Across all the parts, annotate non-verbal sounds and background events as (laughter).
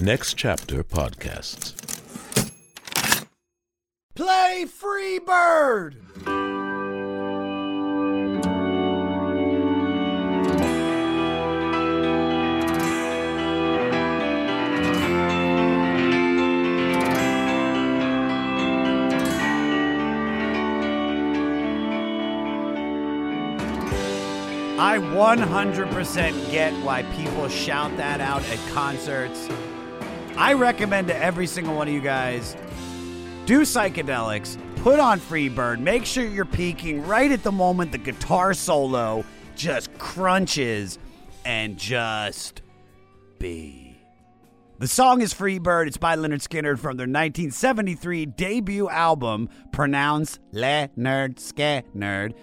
Next Chapter Podcasts. Play Free Bird! I 100% get why people shout that out at concerts. I recommend to every single one of you guys do psychedelics, put on Freebird, make sure you're peaking right at the moment the guitar solo just crunches and just be. The song is Freebird. It's by Lynyrd Skynyrd from their 1973 debut album, pronounced Lynyrd Skynyrd.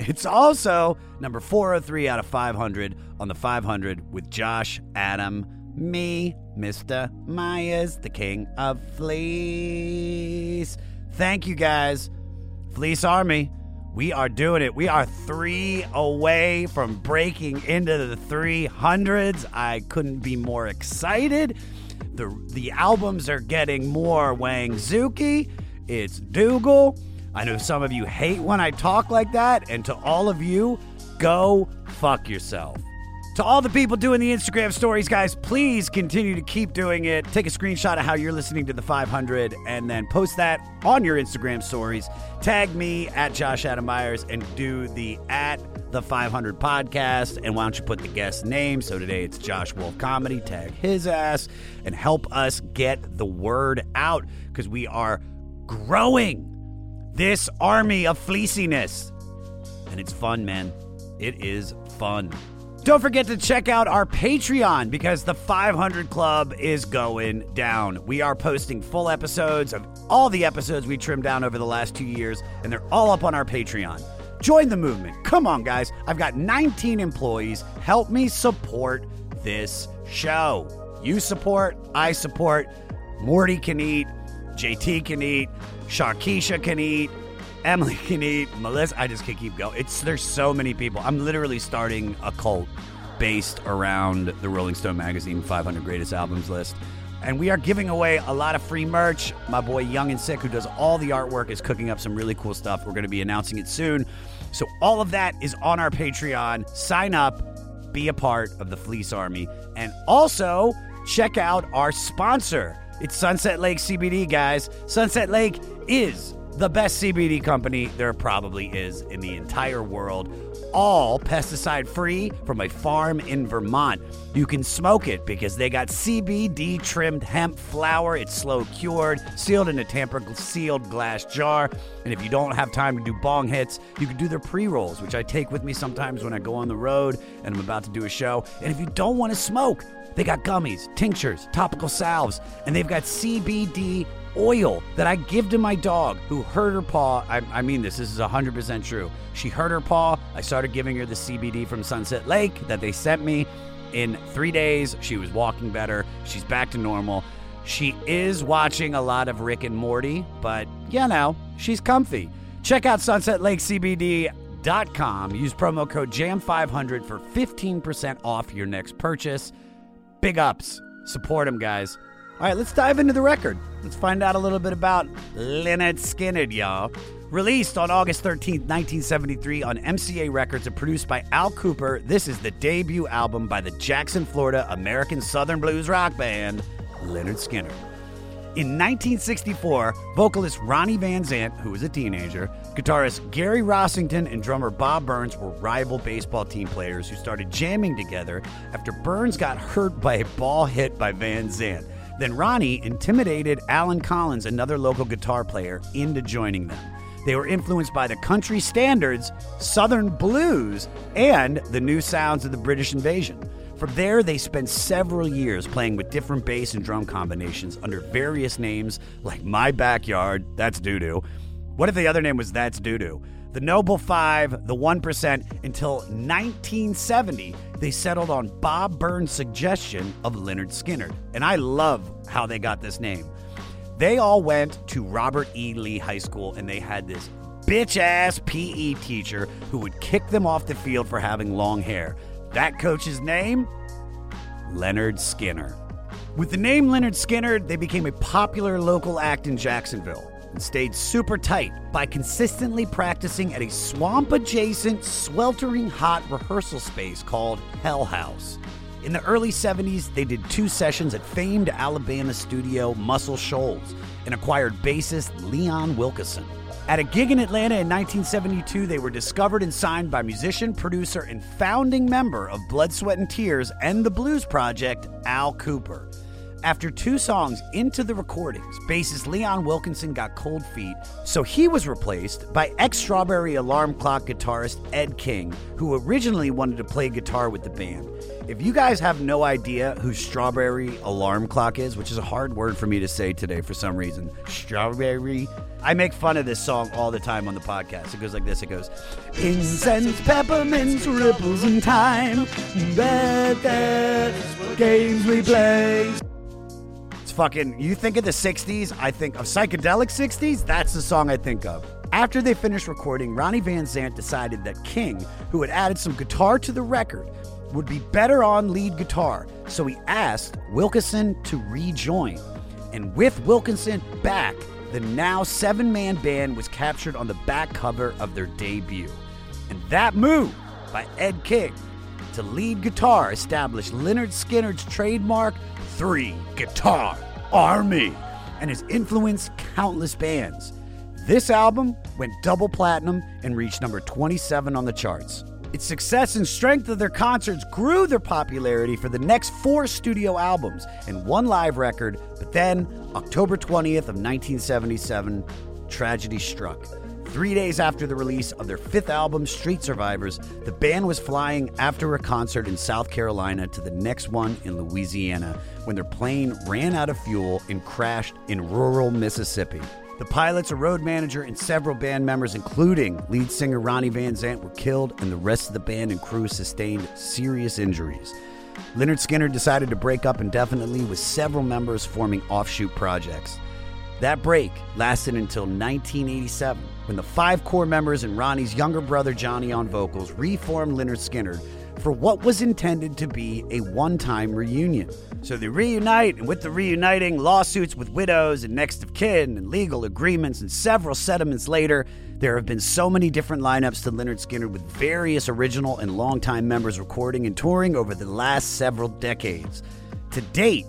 It's also number 403 out of 500 on the 500 with Josh Adam, me, Mr. Meyers, the king of fleas. Thank you guys. Fleece Army, we are doing it. We are three away from breaking into the 300s. I couldn't be more excited. The, the albums are getting more Wang Zuki. It's Dougal. I know some of you hate when I talk like that, and to all of you, go fuck yourself. To all the people doing the Instagram stories, guys, please continue to keep doing it. Take a screenshot of how you're listening to the 500 and then post that on your Instagram stories. Tag me at Josh Adam Meyers and do the at the 500 podcast. And why don't you put the guest name? So today it's Josh Wolf Comedy. Tag his ass and help us get the word out because we are growing this army of fleeciness. And it's fun, man. It is fun. Don't forget to check out our Patreon because the 500 Club is going down. We are posting full episodes of all the episodes we trimmed down over the last two years, and they're all up on our Patreon. Join the movement. Come on, guys. I've got 19 employees. Help me support this show. You support, I support. Morty can eat, JT can eat, Sharkeisha can eat, Emily (laughs) eat, Melissa. I just can't keep going. It's there's so many people. I'm literally starting a cult based around the Rolling Stone magazine 500 greatest albums list. And we are giving away a lot of free merch. My boy Young and Sick, who does all the artwork, is cooking up some really cool stuff. We're going to be announcing it soon. So all of that is on our Patreon. Sign up, be a part of the Fleece Army, and also check out our sponsor. It's Sunset Lake CBD, guys. Sunset Lake is the best CBD company there probably is in the entire world. All pesticide free from a farm in Vermont. You can smoke it because they got CBD trimmed hemp flower. It's slow cured, sealed in a tamper sealed glass jar. And if you don't have time to do bong hits, you can do their pre rolls, which I take with me sometimes when I go on the road and I'm about to do a show. And if you don't want to smoke, they got gummies, tinctures, topical salves, and they've got CBD oil that I give to my dog who hurt her paw. I, I, mean this, this is 100% true. She hurt her paw. I started giving her the CBD from Sunset Lake that they sent me. In three days, she was walking better. She's back to normal. She is watching a lot of Rick and Morty, but you know, she's comfy. Check out sunsetlakecbd.com. Use promo code JAM500 for 15% off your next purchase. Big ups. Support them, guys. All right, let's dive into the record. Let's find out a little bit about Lynyrd Skynyrd, y'all. Released on August 13th, 1973 on MCA Records and produced by Al Kooper, this is the debut album by the Jackson, Florida American Southern Blues rock band, Lynyrd Skynyrd. In 1964, vocalist Ronnie Van Zant, who was a teenager, guitarist Gary Rossington, and drummer Bob Burns were rival baseball team players who started jamming together after Burns got hurt by a ball hit by Van Zant. Then Ronnie intimidated Allen Collins, another local guitar player, into joining them. They were influenced by the country standards, Southern blues, and the new sounds of the British invasion. From there, they spent several years playing with different bass and drum combinations under various names like My Backyard, that's doo doo. What if the other name was That's Doo Doo? The Noble Five, the 1%, until 1970, they settled on Bob Burns' suggestion of Leonard Skinner. And I love how they got this name. They all went to Robert E. Lee High School and they had this bitch ass PE teacher who would kick them off the field for having long hair. That coach's name? Leonard Skinner. With the name Leonard Skinner, they became a popular local act in Jacksonville and stayed super tight by consistently practicing at a swamp adjacent, sweltering hot rehearsal space called Hell House. In the early 70s, they did two sessions at famed Alabama studio Muscle Shoals and acquired bassist Leon Wilkeson. At a gig in Atlanta in 1972, they were discovered and signed by musician, producer, and founding member of Blood, Sweat, and Tears and the Blues Project, Al Kooper. After two songs into the recordings, bassist Leon Wilkeson got cold feet, so he was replaced by ex Strawberry Alarm Clock guitarist Ed King, who originally wanted to play guitar with the band. If you guys have no idea who Strawberry Alarm Clock is, which is a hard word for me to say today for some reason, Strawberry. I make fun of this song all the time on the podcast. It goes like this it goes, Incense, peppermints, ripples in time. That, that, games we play. Fucking, you think of the 60s, I think of psychedelic 60s, that's the song I think of. After they finished recording, Ronnie Van Zant decided that King, who had added some guitar to the record, would be better on lead guitar, so he asked Wilkeson to rejoin. And with Wilkeson back, the now seven man band was captured on the back cover of their debut. And that move by Ed King to lead guitar established Lynyrd Skynyrd's trademark three guitar army and has influenced countless bands. This album went double platinum and reached number 27 on the charts. Its success and strength of their concerts grew their popularity for the next four studio albums and one live record, but then, October 20th of 1977, tragedy struck. Three days after the release of their fifth album, Street Survivors, the band was flying after a concert in South Carolina to the next one in Louisiana when their plane ran out of fuel and crashed in rural Mississippi. The pilots, a road manager, and several band members, including lead singer Ronnie Van Zant, were killed, and the rest of the band and crew sustained serious injuries. Lynyrd Skynyrd decided to break up indefinitely, with several members forming offshoot projects. That break lasted until 1987, when the five core members and Ronnie's younger brother Johnny on vocals reformed Lynyrd Skynyrd for what was intended to be a one time reunion. So they reunite, and with the reuniting, lawsuits with widows and next of kin, and legal agreements, and several settlements later, there have been so many different lineups to Lynyrd Skynyrd with various original and longtime members recording and touring over the last several decades. To date,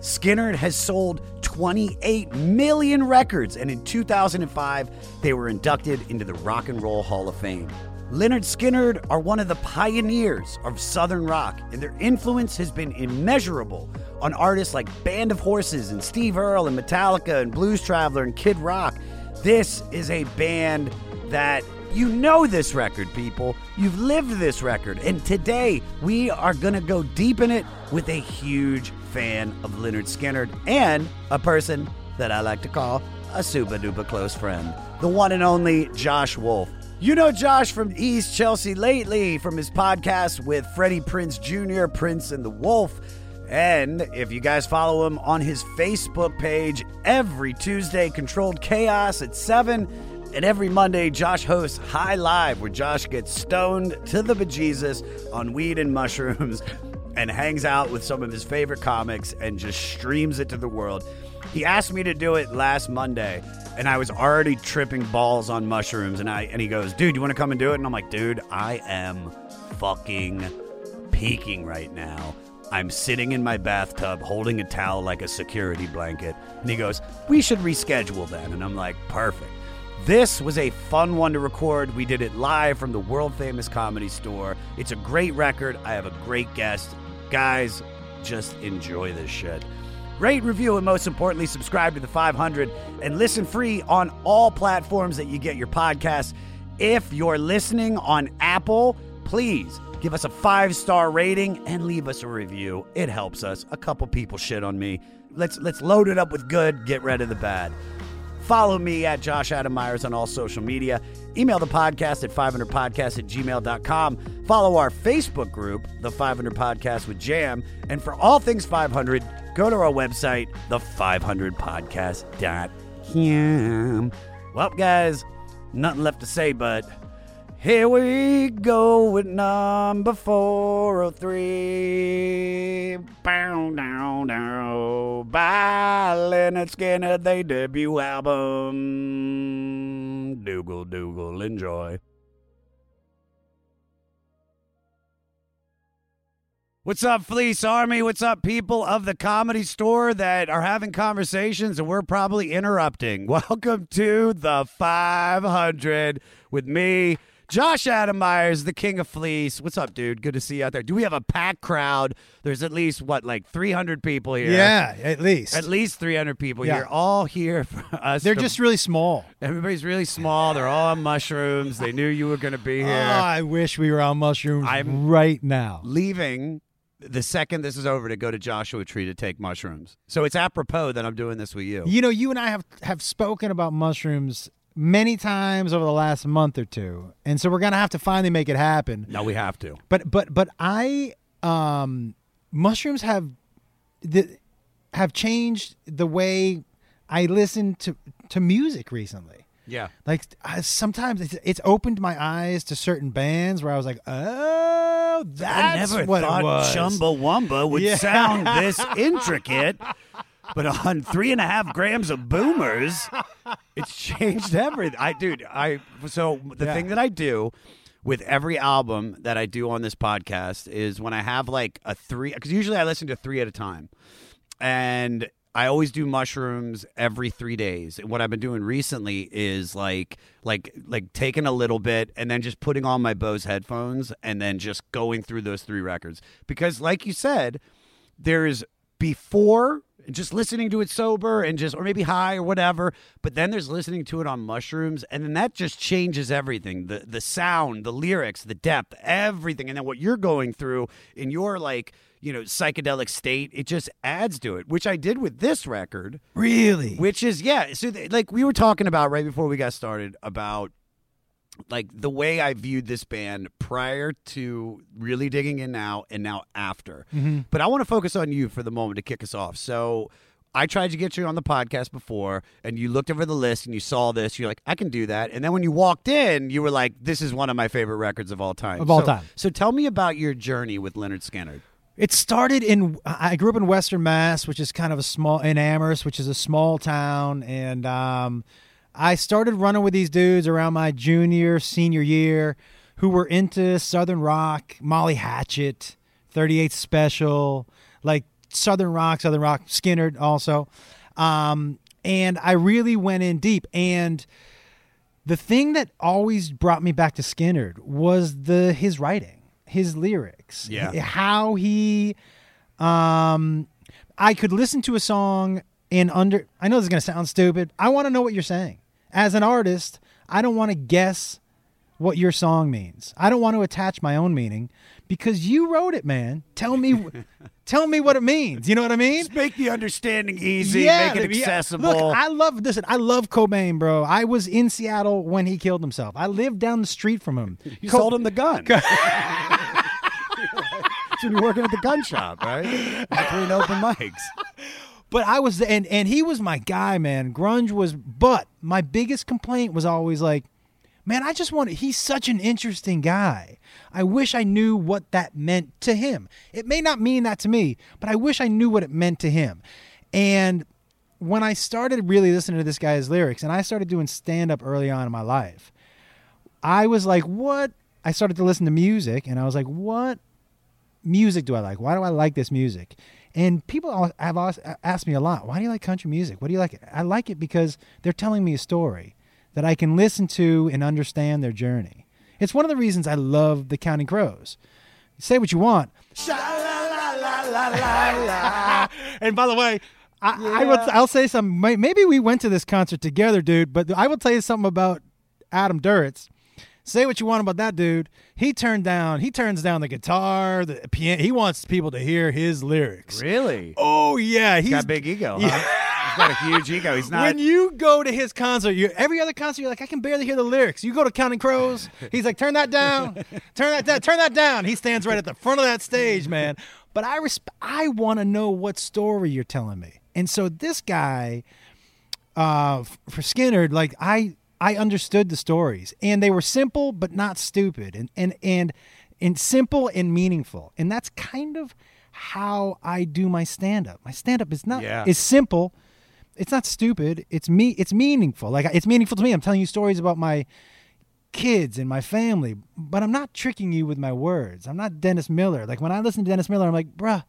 Skynyrd has sold 28 million records, and in 2005, they were inducted into the Rock and Roll Hall of Fame. Lynyrd Skynyrd are one of the pioneers of Southern rock, and their influence has been immeasurable on artists like Band of Horses and Steve Earle and Metallica and Blues Traveler and Kid Rock. This is a band that you know this record, people. You've lived this record. And today we are going to go deep in it with a huge fan of Lynyrd Skynyrd and a person that I like to call a super duper close friend, the one and only Josh Wolf. You know Josh from E!'s Chelsea Lately from his podcast with Freddie Prinze Jr., Prince and the Wolf. And if you guys follow him on his Facebook page every Tuesday, Controlled Chaos at 7. And every Monday, Josh hosts High Live, where Josh gets stoned to the bejesus on weed and mushrooms (laughs) and hangs out with some of his favorite comics and just streams it to the world. He asked me to do it last Monday, and I was already tripping balls on mushrooms. And I and he goes, "Dude, you want to come and do it?" And I'm like, "Dude, I am fucking peaking right now." I'm sitting in my bathtub holding a towel like a security blanket. And he goes, We should reschedule then. And I'm like, Perfect. This was a fun one to record. We did it live from the world famous comedy store. It's a great record. I have a great guest. Guys, just enjoy this shit. Rate, review, and most importantly, subscribe to the 500 and listen free on all platforms that you get your podcasts. If you're listening on Apple, please give us a five star rating and leave us a review. It helps us. A couple people shit on me. Let's let's load it up with good, get rid of the bad. Follow me at Josh Adam Meyers on all social media. Email the podcast at 500podcast at gmail.com. Follow our Facebook group, The 500 Podcast with Jam. And for all things 500, go to our website, the500podcast.com. Well, guys, nothing left to say but here we go with number 403. Bow, down, down. by Lynyrd Skynyrd, they debut album. Dougal Dougal, enjoy. What's up, Fleece Army? What's up, people of the comedy store that are having conversations and we're probably interrupting? (laughs) Welcome to the 500 with me, Josh Adam Meyers, the king of fleece. What's up, dude? Good to see you out there. Do we have a packed crowd? There's at least, what, like 300 people here? Yeah, at least. At least 300 people Yeah. here, all here for us. They're to- just really small. everybody's really small. They're all on mushrooms. They knew you were going to be Oh, here. I wish we were on mushrooms I'm- right now. leaving the second this is over to go to Joshua Tree to take mushrooms. So it's apropos that I'm doing this with you. You know, you and I have have spoken about mushrooms many times over the last month or two, and so we're gonna have to finally make it happen. No, we have to. But but but I um mushrooms have the have changed the way I listen to to music recently. Yeah. Like I, sometimes it's, it's opened my eyes to certain bands where I was like, oh, that's I never what thought it was. Chumbawamba would Yeah. sound this (laughs) intricate. But on three and a half grams of boomers, it's changed everything. I, dude, I so the Yeah. thing that I do with every album that I do on this podcast is when I have like a three, because usually I listen to three at a time, and I always do mushrooms every three days. And what I've been doing recently is like like like taking a little bit and then just putting on my Bose headphones and then just going through those three records. Because like you said, there's before just listening to it sober and just or maybe high or whatever but then there's listening to it on mushrooms and then that just changes everything the the sound the lyrics the depth everything and then what you're going through in your like you know psychedelic state it just adds to it which i did with this record Really? which is yeah so th- like we were talking about right before we got started about like the way I viewed this band prior to really digging in now and now after. But I want to focus on you for the moment to kick us off. So I tried to get you on the podcast before, and you looked over the list and you saw this. You're like, I can do that. And then when you walked in, you were like, This is one of my favorite records of all time. Of all So- time. So tell me about your journey with Lynyrd Skynyrd. It started in. I grew up in Western Mass, which is kind of a small in Amherst, which is a small town, and um, I started running with these dudes around my junior, senior year, who were into Southern rock, Molly Hatchet, 38 Special, like Southern rock, Southern rock, Skynyrd also, um, and I really went in deep and. The thing that always brought me back to Skynyrd was the his writing, his lyrics, Yeah. how he um I could listen to a song in under I know this is going to sound stupid. I want to know what you're saying. As an artist, I don't want to guess what your song means. I don't want to attach my own meaning because you wrote it, man. Tell me (laughs) tell me what it means. You know what I mean? Just make the understanding easy, yeah, make it yeah. accessible. Look, I love listen. I love Cobain, bro. I was in Seattle when he killed himself. I lived down the street from him. (laughs) you Co- sold him the gun. When (laughs) you're working at the gun shop, right? Between open mics. But I was and and he was my guy, man. Grunge was but my biggest complaint was always like, man, I just want he's such an interesting guy. I wish I knew what that meant to him. It may not mean that to me, but I wish I knew what it meant to him. And when I started really listening to this guy's lyrics and I started doing stand up early on in my life, I was like, what? I started to listen to music and I was like, what music do I like? Why do I like this music? And people have asked me a lot, why do you like country music? What do you like? I like it because they're telling me a story that I can listen to and understand their journey. It's one of the reasons I love the Counting Crows. Say what you want. and by the way, I, I will, I'll say something. Maybe we went to this concert together, dude, but I will tell you something about Adam Duritz. Say what you want about that dude. He turned down. He turns down the guitar, the piano. He wants people to hear his lyrics. Really? Oh yeah, he's He's got a big ego, huh? He's got a huge ego. He's not. when you go to his concert, you every other concert, you're like, I can barely hear the lyrics. You go to Counting Crows, he's like, turn that down, turn that down, turn that down. He stands right at the front of that stage, man. But I resp- I want to know what story you're telling me. And so this guy, uh, for Skynyrd, like I I understood the stories, and they were simple but not stupid, and and and and simple and meaningful, and that's kind of how I do my stand up. My stand up is not Yeah. is simple. It's not stupid. It's me it's meaningful. Like it's meaningful to me. I'm telling you stories about my kids and my family, but I'm not tricking you with my words. I'm not Dennis Miller. Like when I listen to Dennis Miller, I'm like, "Bruh,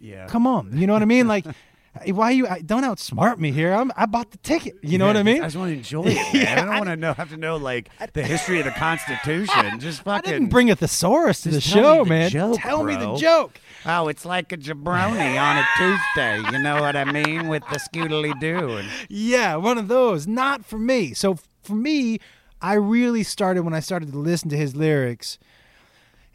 Yeah. come on." You know what I mean? Like (laughs) why you uh, don't outsmart me here? I'm, I bought the ticket. You know what I mean? I just want to enjoy it, (laughs) man. Yeah, I don't want to know have to know like the history of the Constitution. (laughs) Just fucking. I didn't bring a thesaurus to the Just tell me show, the man. joke, tell me the joke. Oh, it's like a jabroni on a Tuesday. You know what I mean with the scoodly doo. And Yeah, one of those. Not for me. So for me, I really started when I started to listen to his lyrics.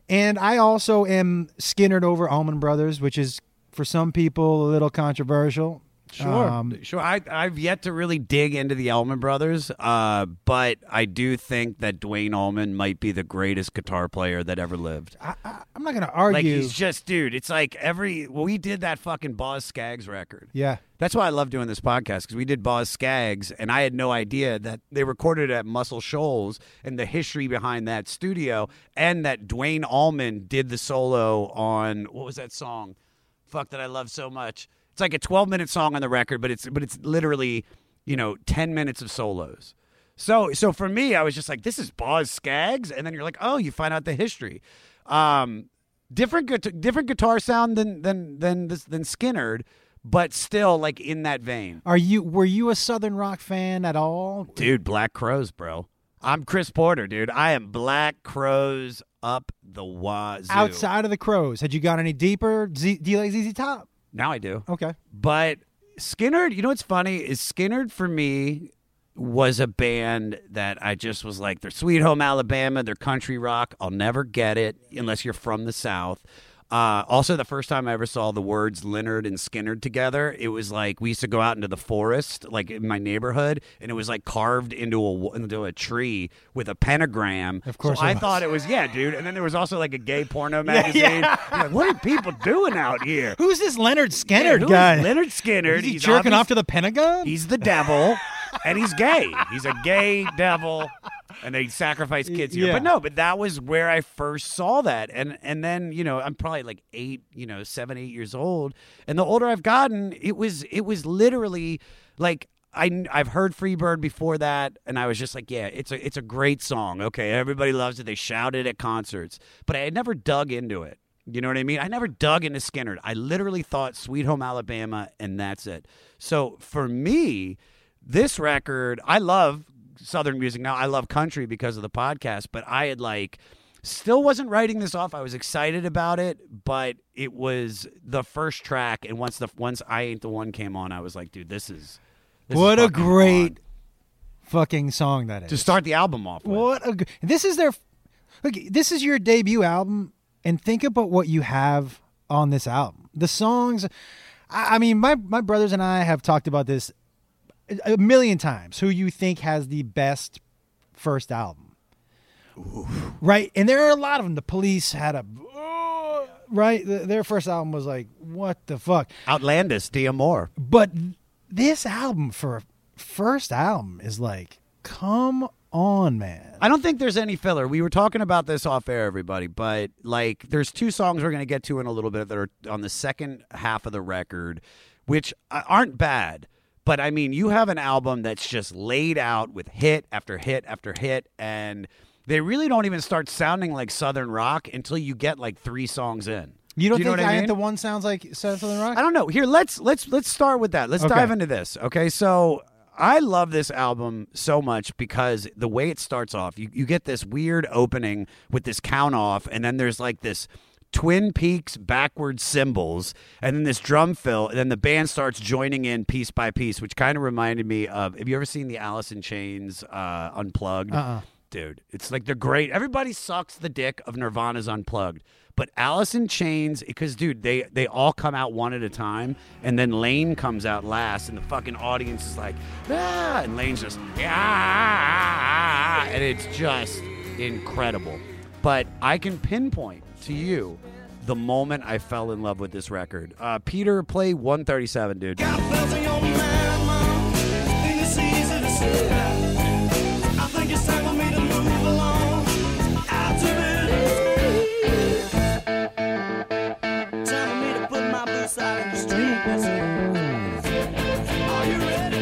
And I also am Skynyrd over Allman Brothers, which is for some people a little controversial. Um, sure. I I've yet to really dig into the Allman Brothers, uh, but I do think that Duane Allman might be the greatest guitar player that ever lived. I, I'm not going to argue. Like he's just, dude. It's like every well, we did that fucking Boz Skaggs record. yeah. That's why I love doing this podcast because we did Boz Skaggs, and I had no idea that they recorded at Muscle Shoals and the history behind that studio, and that Duane Allman did the solo on what was that song? Fuck that I love so much. It's like a 12 minute song on the record, but it's but it's literally you know 10 minutes of solos. So so for me, I was just like, this is Boz Skaggs, and then you're like, oh, you find out the history. Um, different guit- different guitar sound than than than this, than Skynyrd, but still like in that vein. Are you were you a Southern rock fan at all? Dude, Black Crowes, bro. I'm Chris Porter, dude. I am Black Crowes up the wazoo. Outside of the Crowes, had you gone any deeper? Z, do you like ZZ Top? Now I do. Okay. But Skynyrd, you know what's funny is Skynyrd for me was a band that I just was like, they're Sweet Home Alabama, they're country rock. I'll never get it unless you're from the South. Uh, also, the first time I ever saw the words Leonard and Skinner together, it was like we used to go out into the forest, like in my neighborhood, and it was like carved into a into a tree with a pentagram. Of course so I was. thought it was yeah, dude. And then there was also like a gay porno (laughs) magazine. yeah. You're like, what are people doing out here? Who's this Leonard Skinner is guy? Leonard Skinner. Is he he's jerking obvious- off to the Pentagon? He's the devil, and he's gay. He's a gay devil, and they sacrifice kids here. Yeah. But no, but that was where I first saw that, and and then you know I'm probably like eight, you know, seven, eight years old, and the older I've gotten, it was it was literally like. I, I've heard Freebird before that, and I was just like, yeah, it's a it's a great song. Okay, everybody loves it. They shout it at concerts, but I had never dug into it. You know what I mean? I never dug into Skynyrd. I literally thought Sweet Home Alabama, and that's it. So for me, this record, I love Southern music now. I love country because of the podcast, but I had like still wasn't writing this off. I was excited about it, but it was the first track, and once the once I Ain't the One came on, I was like, dude, this is this is what a great on. fucking song that is. to start the album off with. What a this is their look. This is your debut album, and think about what you have on this album. The songs. I, I mean, my my brothers and I have talked about this a- million times. Who you think has the best first album? Right, and there are a lot of them. The Police had a right. Their first album was like, what the fuck? Outlandos d'Amour. But this album for first album is like, come on, man. I don't think there's any filler. We were talking about this off air, everybody, but like there's two songs we're going to get to in a little bit that are on the second half of the record, which uh, aren't bad. But I mean, you have an album that's just laid out with hit after hit after hit, and they really don't even start sounding like Southern rock until you get like three songs in. You don't Do you know think I I mean? the One sounds like Southern Rock? I don't know. Here, let's let's let's start with that. Let's Okay. dive into this. Okay, so I love this album so much because the way it starts off, you, you get this weird opening with this count off, and then there's like this Twin Peaks backwards cymbals, and then this drum fill, and then the band starts joining in piece by piece, which kind of reminded me of. Have you ever seen the Alice in Chains uh, Unplugged? Uh-uh. Dude, it's like they're great. Everybody sucks the dick of Nirvana's Unplugged. But Alice in Chains, because dude, they they all come out one at a time, and then Lane comes out last, and the fucking audience is like, ah, and Lane's just, ah, and it's just incredible. But I can pinpoint to you the moment I fell in love with this record. Uh, Peter, play 137, dude. Got bells in your mind, Mom. Think it's easy to say that. I think it's time for me to move along. Out to it. Time to Are you ready?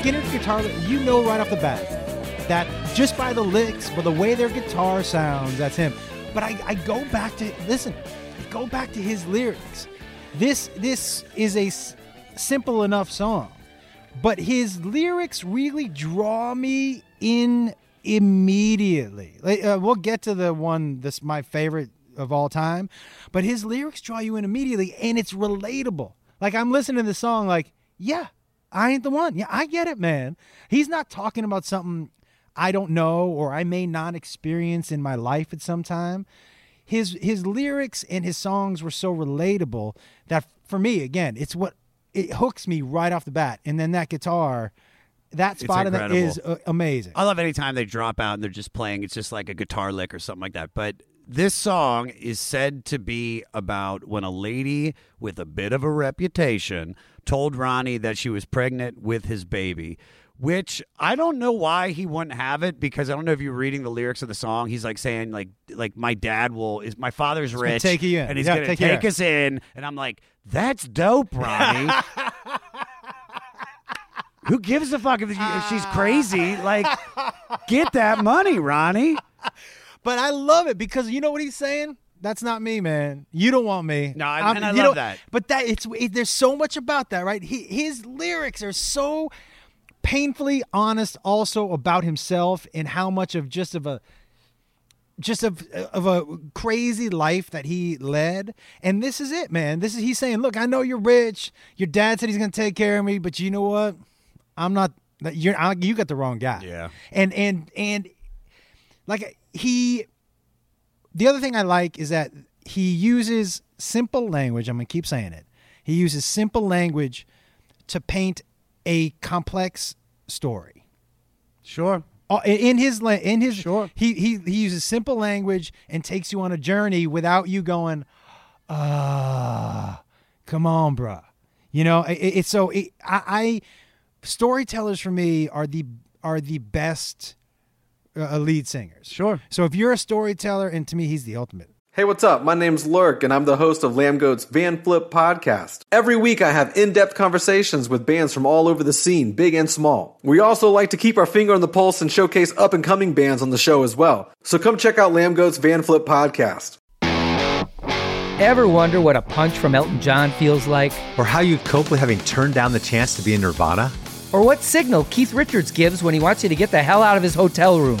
Skynyrd's guitar, you know right off the bat that just by the licks, by the way their guitar sounds, that's him. But I, I go back to listen, I go back to his lyrics. This this is a s- simple enough song, but his lyrics really draw me in immediately. Like, uh, we'll get to the one that's my favorite of all time, but his lyrics draw you in immediately, and it's relatable. Like I'm listening to the song, like yeah, I ain't the one. Yeah, I get it, man. He's not talking about something I don't know or I may not experience in my life at some time. His his lyrics and his songs were so relatable that for me, again, it's what it hooks me right off the bat. And then that guitar, that spot in is uh, amazing. I love any time they drop out and they're just playing. It's just like a guitar lick or something like that. But this song is said to be about when a lady with a bit of a reputation told Ronnie that she was pregnant with his baby. Which I don't know why he wouldn't have it because I don't know if you're reading the lyrics of the song. He's like saying like like my dad will is my father's gonna rich take you in. and he's Yeah, gonna take take, us in and I'm like that's dope, Ronnie. (laughs) Who gives a fuck if, if she's crazy? Like, (laughs) get that money, Ronnie. But I love it because you know what he's saying. That's not me, man. You don't want me. No, I- I'm- and I you love that. But that it's it, there's so much about that, right? He, his lyrics are so painfully honest, also about himself and how much of just of a just of of a crazy life that he led. And this is it, man. This is he's saying, look, I know you're rich. Your dad said he's gonna take care of me, but you know what? I'm not. that You're I, you got the wrong guy. Yeah. And and and like he the other thing I like is that he uses simple language. I'm going to keep saying it. He uses simple language to paint a complex story. Sure. Uh, In his in his Sure. he he he uses simple language and takes you on a journey without you going, ah, come on, bruh. You know, it, it- it's so it, I, I storytellers for me are the are the best uh, lead singers. Sure. So if you're a storyteller, and to me, he's the ultimate. Hey, what's up? My name's Lurk, and I'm the host of Lambgoat's Van Flip podcast. Every week, I have in depth conversations with bands from all over the scene, big and small. We also like to keep our finger on the pulse and showcase up and coming bands on the show as well. So come check out Lambgoat's Van Flip podcast. Ever wonder what a punch from Elton John feels like? Or how you'd cope with having turned down the chance to be in Nirvana? Or what signal Keith Richards gives when he wants you to get the hell out of his hotel room?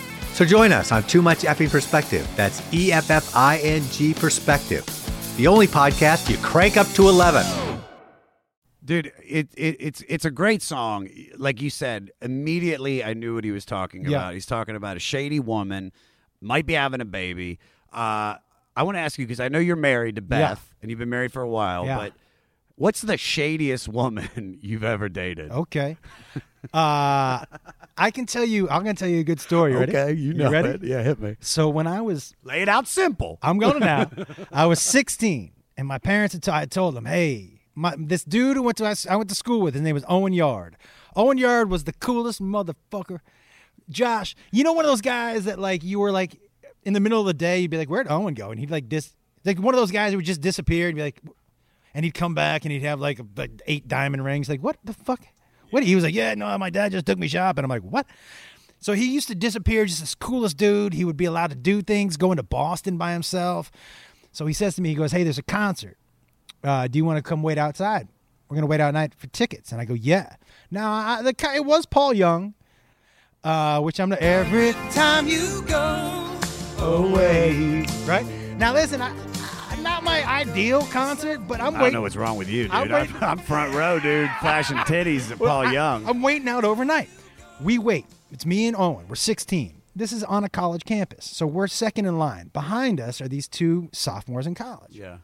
So join us on Too Much Effing Perspective. That's E F F I N G Perspective. The only podcast you crank up to 11. Dude, it, it it's it's a great song. Like you said, immediately I knew what he was talking Yeah. about. He's talking about a shady woman, might be having a baby. Uh, I want to ask you because I know you're married to Beth, and you've been married for a while. Yeah. But what's the shadiest woman (laughs) you've ever dated? Okay. Uh, I can tell you. I'm going to tell you a good story. Ready? okay, you know ready? it. Yeah, hit me. So when I was, Lay it out simple. I'm going to now. (laughs) I was 16, and my parents had t- I told them, "Hey, my this dude who went to I went to school with, his name was Owen Yard. Owen Yard was the coolest motherfucker. Josh, you know one of those guys that like you were like in the middle of the day, you'd be like, "Where'd Owen go?" And he'd like dis like one of those guys who would just disappear and be like, and he'd come back and he'd have like, like eight diamond rings. Like, what the fuck? What? He was like, "Yeah, no, my dad just took me shopping." I'm like, "What?" So he used to disappear, just this coolest dude. He would be allowed to do things, going to Boston by himself. So he says to me, he goes, "Hey, there's a concert. Uh, do you want to come wait outside? We're gonna wait out night for tickets." And I go, "Yeah." Now, I, the it was Paul Young, uh, which I'm the every time you go away. Right now, listen, I, not my ideal concert, but I'm waiting. I don't know what's wrong with you, dude. I'm I'm, I'm front row, dude, flashing (laughs) titties at Paul Young. I'm waiting out overnight. We wait. It's me and Owen. We're 16. This is on a college campus. So we're second in line. Behind us are these two sophomores in college. yeah.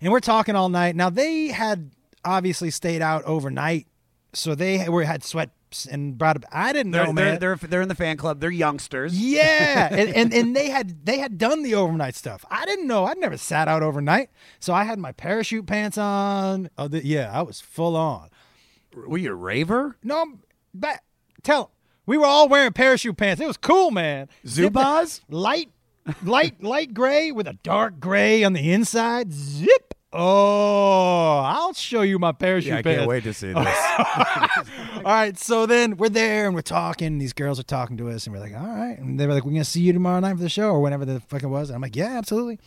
And we're talking all night. Now, they had obviously stayed out overnight, so they were had sweats and brought. up I didn't They're, know, they're, man. they're they're in the fan club. They're youngsters. Yeah, (laughs) and, and and they had they had done the overnight stuff. I didn't know. I'd never sat out overnight, so I had my parachute pants on. Oh, the, yeah, I was full on. Were you a raver? No, but tell we were all wearing parachute pants. It was cool, man. Zubaz? light, light, light gray with a dark gray on the inside. Zip. Oh, I'll show you my parachute Yeah, I pants. can't wait to see (laughs) this. All right, so then we're there and we're talking. These girls are talking to us, and we're like, all right. And they were like, we're gonna see you tomorrow night for the show or whenever the fuck it was. And I'm like, yeah, absolutely.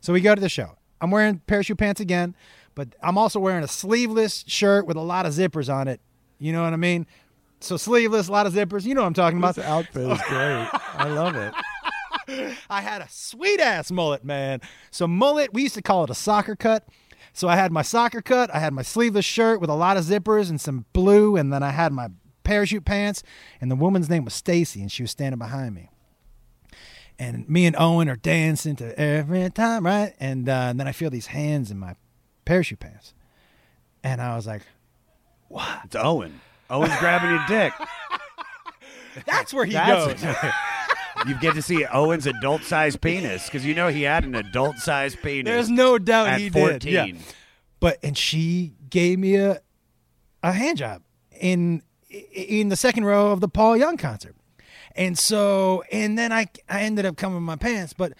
So we go to the show. I'm wearing parachute pants again, but I'm also wearing a sleeveless shirt with a lot of zippers on it. You know what I mean? So sleeveless, a lot of zippers. You know what I'm talking about. The outfit is great. I love it. (laughs) I had a sweet ass mullet, man. So mullet, we used to call it a soccer cut. So I had my soccer cut, I had my sleeveless shirt with a lot of zippers and some blue, and then I had my parachute pants. And the woman's name was Stacy, and she was standing behind me. And me and Owen are dancing to every time, right? And, uh, and then I feel these hands in my parachute pants, and I was like, what? It's Owen. Owen's grabbing your dick. (laughs) "That's where he That's- goes." (laughs) you get to see Owen's adult sized penis because you know he had an adult sized penis. There's no doubt at he 14. did. Yeah. But and she gave me a a hand job in in the second row of the Paul Young concert. And so and then I I ended up coming in my pants, but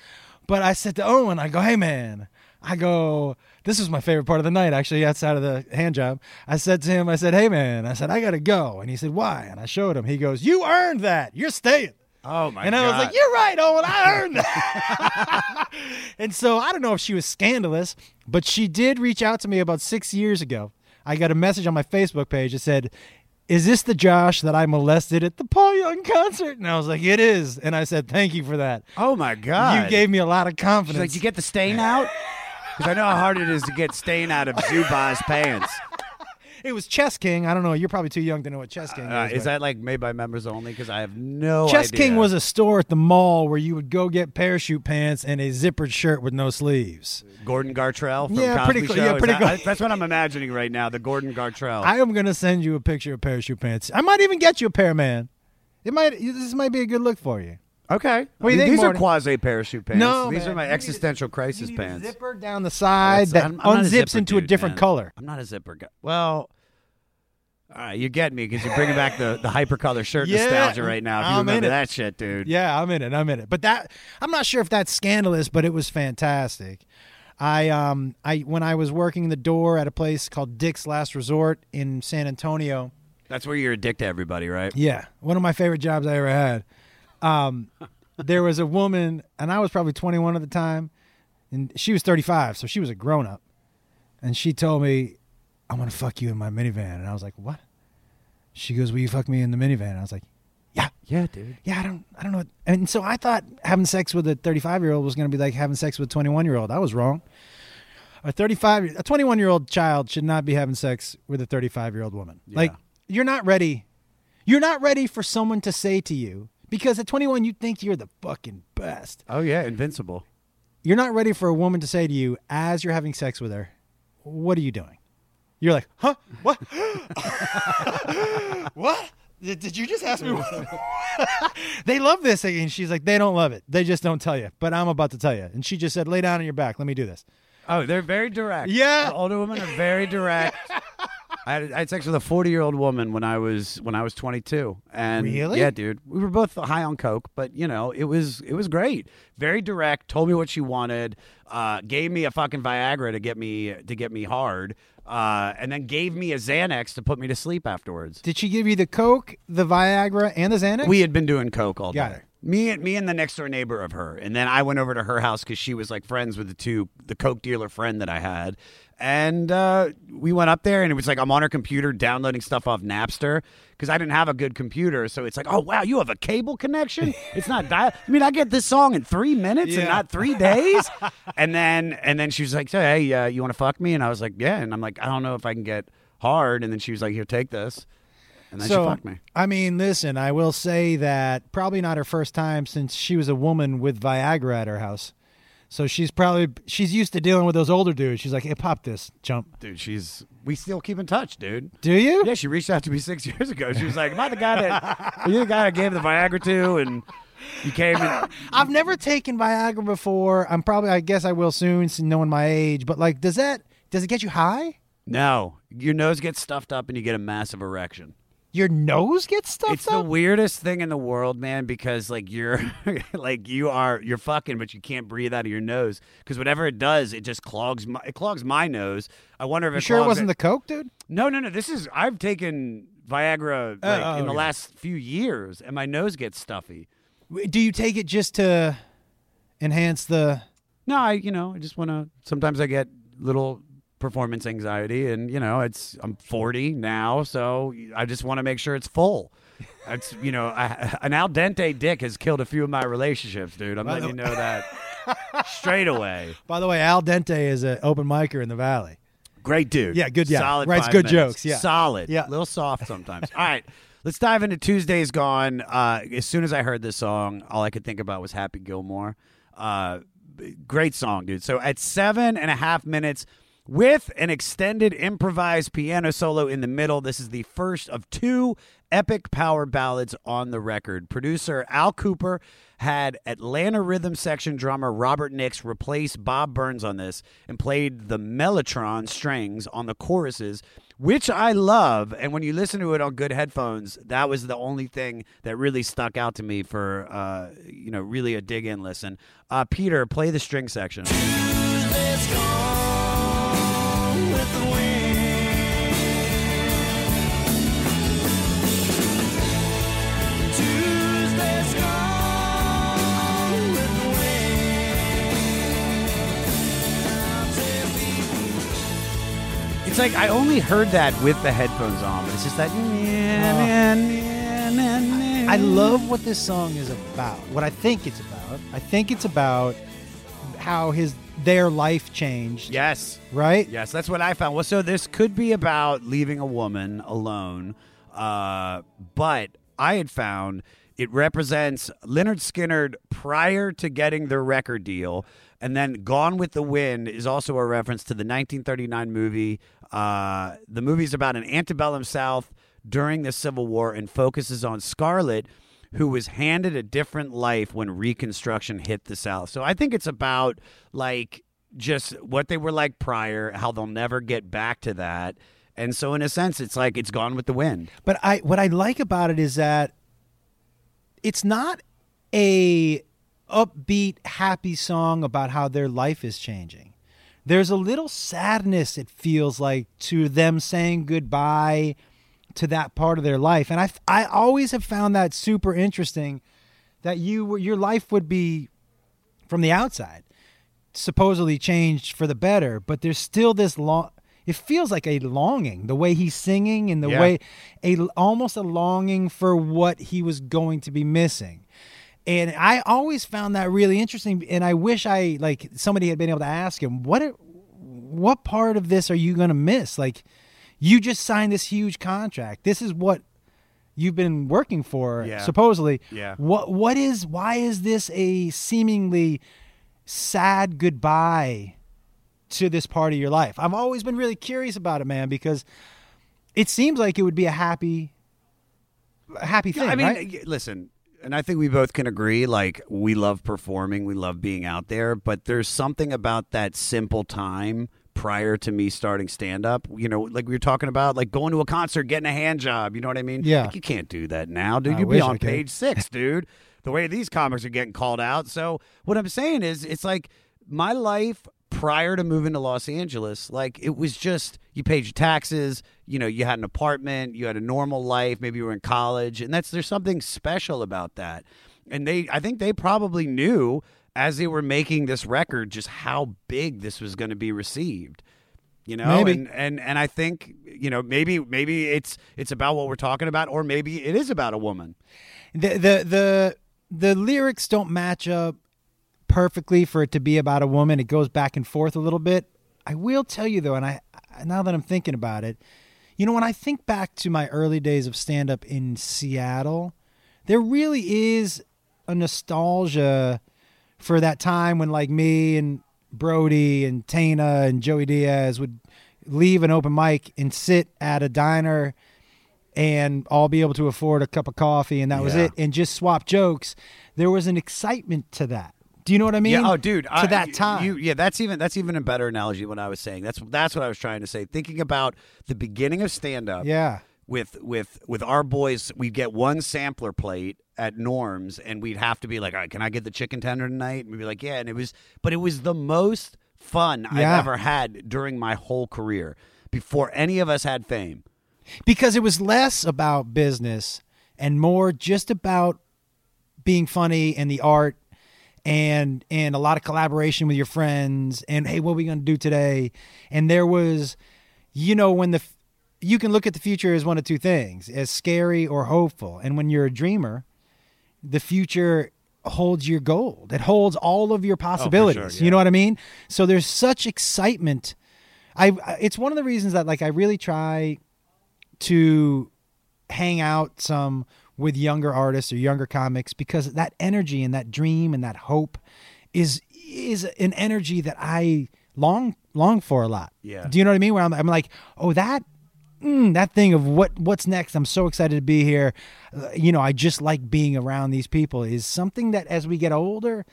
but I said to Owen, I go, "Hey man." I go, this was my favorite part of the night, actually, outside of the hand job. I said to him, I said, hey, man, I said, I got to go. And he said, why? And I showed him. He goes, you earned that. You're staying. Oh my god. and god! I was like, "You're right, Owen. I earned that." (laughs) (laughs) and so I don't know if she was scandalous, but she did reach out to me about six years ago. I got a message on my Facebook page that said, "Is this the Josh that I molested at the Paul Young concert?" And I was like, "It is." And I said, "Thank you for that. oh my god! You gave me a lot of She's confidence." like, "Did you get the stain out?" (laughs) Because I know how hard it is to get stain out of Zubaz pants. It was Chess King. I don't know. You're probably too young to know what Chess King Uh, is. is that like made by members only? Because I have no Chess idea. King was a store at the mall where you would go get parachute pants and a zippered shirt with no sleeves. Gordon Gartrell from Yeah, Cosby pretty cl- Show. yeah, pretty that- that's what I'm imagining right now. The Gordon Gartrell. I am gonna send you a picture of parachute pants. I might even get you a pair, man. It might. This might be a good look for you. Okay. What do you I mean, think, These Morty? are quasi parachute pants. No, these man. are my You need a- existential crisis You need a pants. zipper down the side That's- that I'm- I'm not a unzips zipper into a dude, different man. color. I'm not a zipper guy. Well, all right, you get me because you're bringing back the, the hypercolor shirt Yeah, nostalgia right now. If you I'm in remember it. that shit, dude. Yeah, I'm in it. I'm in it. But that I'm not sure if that's scandalous, but it was fantastic. I um I when I was working the door at a place called Dick's Last Resort in San Antonio. That's where you're a dick to everybody, right? Yeah, one of my favorite jobs I ever had. Um, there was a woman, and I was probably 21 at the time, and she was 35, so she was a grown up. And she told me, "I want to fuck you in my minivan," and I was like, "What?" She goes, "Will you fuck me in the minivan?" And I was like, "Yeah, Yeah, dude. yeah, I don't, I don't know." And so I thought having sex with a 35 year old was going to be like having sex with a 21 year old. I was wrong. A 35, a 21 year old child should not be having sex with a 35 year old woman. Like you're not ready. You're not ready for someone to say to you because at 21 you think you're the fucking best. Oh yeah, invincible. You're not ready for a woman to say to you as you're having sex with her, "What are you doing?" You're like, "Huh? What? (laughs) what? Did, did you just ask me?" what?" (laughs) they love this, and she's like, "They don't love it. They just don't tell you." But I'm about to tell you, and she just said, "Lay down on your back. Let me do this." Oh, they're very direct. Yeah. the older women are very direct. (laughs) I had, I had sex with a 40 year old woman when I was when I was 22, and Really? yeah, dude, we were both high on coke, but you know, it was it was great. Very direct. Told me what she wanted. Uh, gave me a fucking Viagra to get me to get me hard, uh, and then gave me a Xanax to put me to sleep afterwards. Did she give you the coke, the Viagra, and the Xanax? We had been doing coke all Got day. it. Me and me and the next door neighbor of her, and then I went over to her house because she was like friends with the two the coke dealer friend that I had, and uh, we went up there and it was like I'm on her computer downloading stuff off Napster because I didn't have a good computer, so it's like oh wow you have a cable connection. It's not dial. I mean I get this song in three minutes and not three days, (laughs) and then and then she was like hey uh, you want to fuck me? And I was like yeah. And I'm like I don't know if I can get hard. And then she was like here take this, and then so, she fucked me. I mean, listen, I will say that probably not her first time since she was a woman with Viagra at her house. So she's probably she's used to dealing with those older dudes. She's like, "Hey, pop this, jump." Dude, she's we still keep in touch, dude. Do you? Yeah, she reached out to me (laughs) six years ago. She was like, "Am I the guy that (laughs) are you the guy I gave the Viagra to?" And you came and (laughs) I've never taken Viagra before. I'm probably I guess I will soon, knowing my age. But like, does that does it get you high? no, your nose gets stuffed up and you get a massive erection. Your nose gets stuffed It's the weirdest thing in the world, man, because like you're (laughs) like you are you're fucking, but you can't breathe out of your nose because whatever it does, it just clogs my it clogs my nose. I wonder if you it sure it wasn't the coke, dude? No, no, no. This is I've taken Viagra uh, Oh, like, oh, in the okay. last few years, and my nose gets stuffy. Do you take it just to enhance the? No, I you know I just want to. Sometimes I get little performance anxiety, and you know it's I'm 40 now, so I just want to make sure it's full. It's you know I, (laughs) an al dente dick has killed a few of my relationships, dude. I'm letting you know that (laughs) straight away. By the way, Al Dente is an open micer in the valley. Great dude. Yeah, good- yeah. Solid. Writes good minutes. jokes, yeah. Solid. Yeah. A little soft sometimes. all right. Let's dive into Tuesday's Gone. Uh, as soon as I heard this song, all I could think about was Happy Gilmore. Uh, great song, dude. So at seven and a half minutes, with an extended improvised piano solo in the middle, this is the first of two epic power ballads on the record. Producer Al Kooper had Atlanta rhythm section drummer Robert Nix replace Bob Burns on this and played the mellotron strings on the choruses, which I love. And when you listen to it on good headphones, that was the only thing that really stuck out to me for uh, you know really a dig in listen. Uh, Peter, play the string section. It's like I only heard that with the headphones on, but it's just that. I love what this song is about. What I think it's about. I think it's about how his their life changed. Yes. Right? Yes, that's what I found. Well, so this could be about leaving a woman alone, uh, but I had found it represents Lynyrd Skynyrd prior to getting the record deal, and then Gone with the Wind is also a reference to the 1939 movie. Uh, the movie's about an antebellum South during the Civil War and focuses on Scarlett who was handed a different life when Reconstruction hit the South. So I think it's about like just what they were like prior, how they'll never get back to that. And so in a sense it's like it's gone with the wind. But I what I like about it is that it's not a upbeat happy song about how their life is changing. There's a little sadness it feels like to them saying goodbye to that part of their life. And I I always have found that super interesting that you your life would be from the outside supposedly changed for the better, but there's still this long. It feels like a longing, the way he's singing, and the Yeah. way a almost a longing for what he was going to be missing. And I always found that really interesting. And I wish I like somebody had been able to ask him what what part of this are you going to miss? Like, you just signed this huge contract. This is what you've been working for, Yeah. supposedly. Yeah. What what is why is this a seemingly sad goodbye to this part of your life? I've always been really curious about it, man, because it seems like it would be a happy happy thing, I mean, right? listen, and I think we both can agree like we love performing, we love being out there, but there's something about that simple time prior to me starting stand up, you know, like we were talking about like going to a concert, getting a hand job, you know what I mean? Yeah. Like, you can't do that now, dude. You'd be on page 6, (laughs) dude. The way these comics are getting called out. So, what I'm saying is it's like my life prior to moving to Los Angeles, like it was just you paid your taxes, you know, you had an apartment, you had a normal life, maybe you were in college, and that's there's something special about that. And they I think they probably knew as they were making this record just how big this was going to be received. You know, Maybe. and, and and I think you know maybe maybe it's it's about what we're talking about, or maybe it is about a woman. the the the the lyrics don't match up perfectly for it to be about a woman. It goes back and forth a little bit. I will tell you though, and I now that I'm thinking about it, you know, when I think back to my early days of stand up in Seattle, there really is a nostalgia for that time when like me and Brody and Tana and Joey Diaz would leave an open mic and sit at a diner and all be able to afford a cup of coffee and that was it and just swap jokes. There was an excitement to that. Do you know what I mean? yeah, oh, dude, to I- that time. You, yeah, that's even that's even a better analogy. What I was saying. That's that's what I was trying to say. Thinking about the beginning of stand up. yeah. with with with our boys, we'd get one sampler plate at Norms, and we'd have to be like, "All right, can I get the chicken tender tonight?" And we'd be like, "Yeah." And it was, but it was the most fun Yeah. I've ever had during my whole career before any of us had fame. because it was less about business and more just about being funny and the art and and a lot of collaboration with your friends and hey what are we going to do today? And there was you know when the you can look at the future as one of two things as scary or hopeful. And when you're a dreamer the future holds your gold. It holds all of your oh, possibilities. Yeah. you know what i mean? So there's such excitement. I it's one of the reasons that like i really try to hang out some with younger artists or younger comics because that energy and that dream and that hope is is an energy that I long long for a lot. Yeah. Do you know what I mean? Where I'm, I'm like, oh, that mm, that thing of what what's next. I'm so excited to be here. Uh, you know, I just like being around these people. Is something that as we get older,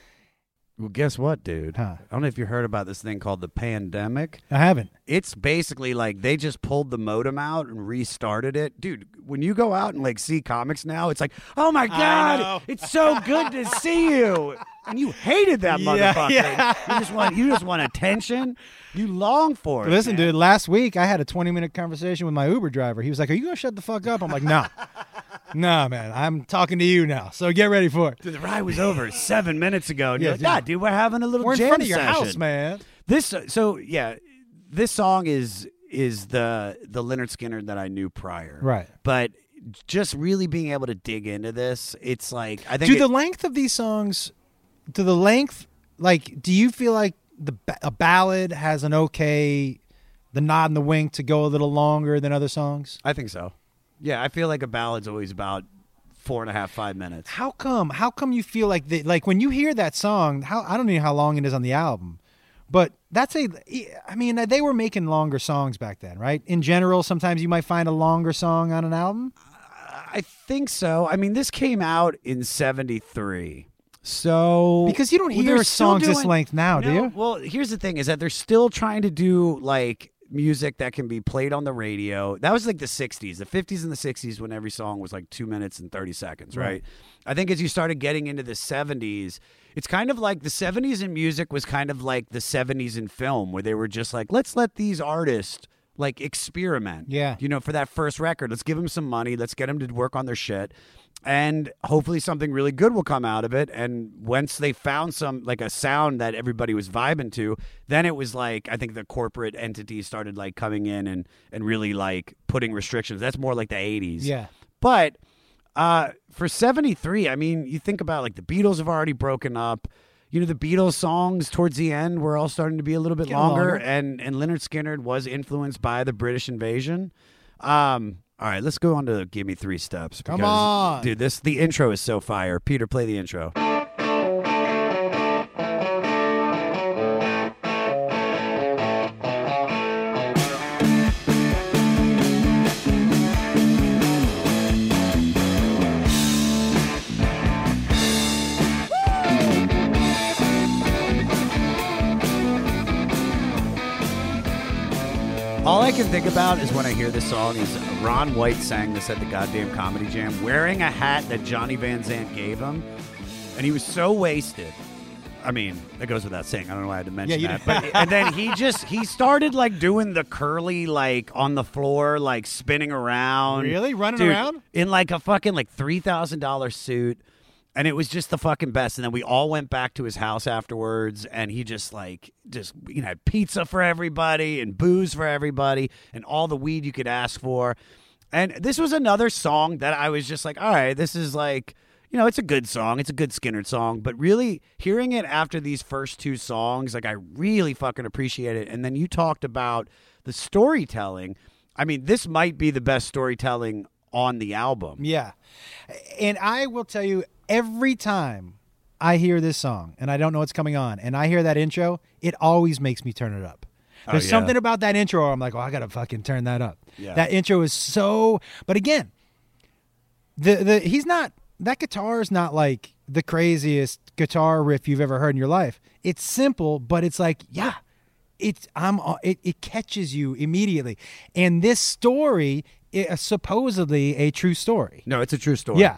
Well, guess what, dude? Huh. I don't know if you heard about this thing called the pandemic. I haven't. It's basically like they just pulled the modem out and restarted it. Dude, when you go out and like see comics now, it's like, oh my God, it's so good to see you. And you hated that Yeah, motherfucker. yeah. You just want you just want attention. You long for it. Listen, man. dude. Last week I had a 20 minute conversation with my Uber driver. He was like, "Are you gonna shut the fuck up?" I'm like, "No, no, man. I'm talking to you now. So get ready for it." Dude, the ride was over seven minutes ago. And Yeah, you're like, dude. God, dude, we're having a little We're in jam front of your session. house, man. This uh, so yeah, this song is is the the Lynyrd Skynyrd that I knew prior. Right. But just really being able to dig into this, it's like I think Do it- the length of these songs, do the length, like, do you feel like the a ballad has an okay, the nod and the wink to go a little longer than other songs? I think so. Yeah, I feel like a ballad's always about four and a half, five minutes. How come? How come you feel like the, like when you hear that song? How I don't know how long it is on the album, but that's a. I mean, uh, they were making longer songs back then, right? In general, sometimes you might find a longer song on an album. I think so. I mean, this came out in '73, so Because you don't hear still songs this length now, do you? Well, here's the thing: is that they're still trying to do like music that can be played on the radio. That was like the '60s, the '50s, and the '60s when every song was like two minutes and thirty seconds, right? Right. I think as you started getting into the '70s, it's kind of like the '70s in music was kind of like the '70s in film, where they were just like, let's let these artists like experiment. Yeah. you know, for that first record, let's give them some money, let's get them to work on their shit. And hopefully something really good will come out of it. And once they found some like a sound that everybody was vibing to, then it was like I think the corporate entities started like coming in and and really like putting restrictions. That's more like the '80s. Yeah. But uh, for 73, I mean, you think about like the Beatles have already broken up. You know, the Beatles songs towards the end were all starting to be a little bit longer, longer. and and Lynyrd Skynyrd was influenced by the British invasion. Um, all right, let's go on to Give Me Three Steps. Come on. dude, this the intro is so fire. Peter, play the intro. I can think about is when I hear this song is Ron White sang this at the goddamn comedy jam, wearing a hat that Johnny Van Zant gave him, and he was so wasted. I mean, that goes without saying. I don't know why I had to mention you that. But and then he (laughs) just he started like doing the curly like on the floor, like spinning around. Really? Running Dude, around? in like a fucking like three thousand dollar suit. And it was just the fucking best. And then we all went back to his house afterwards, and he just like just you know had pizza for everybody and booze for everybody and all the weed you could ask for. And this was another song that I was just like, all right, this is like you know, it's a good song. It's a good Skynyrd song, but really hearing it after these first two songs, like I really fucking appreciate it. And then you talked about the storytelling. I mean, this might be the best storytelling on the album. Yeah. And I will tell you, every time I hear this song and I don't know what's coming on, and I hear that intro, it always makes me turn it up. There's yeah. something about that intro where I'm like, oh, I gotta fucking turn that up. Yeah. That intro is so. But again, the the he's not that guitar is not like the craziest guitar riff you've ever heard in your life. It's simple, but it's like, yeah, it's I'm uh, it, it catches you immediately. And this story is supposedly a true story. No, it's a true story. Yeah.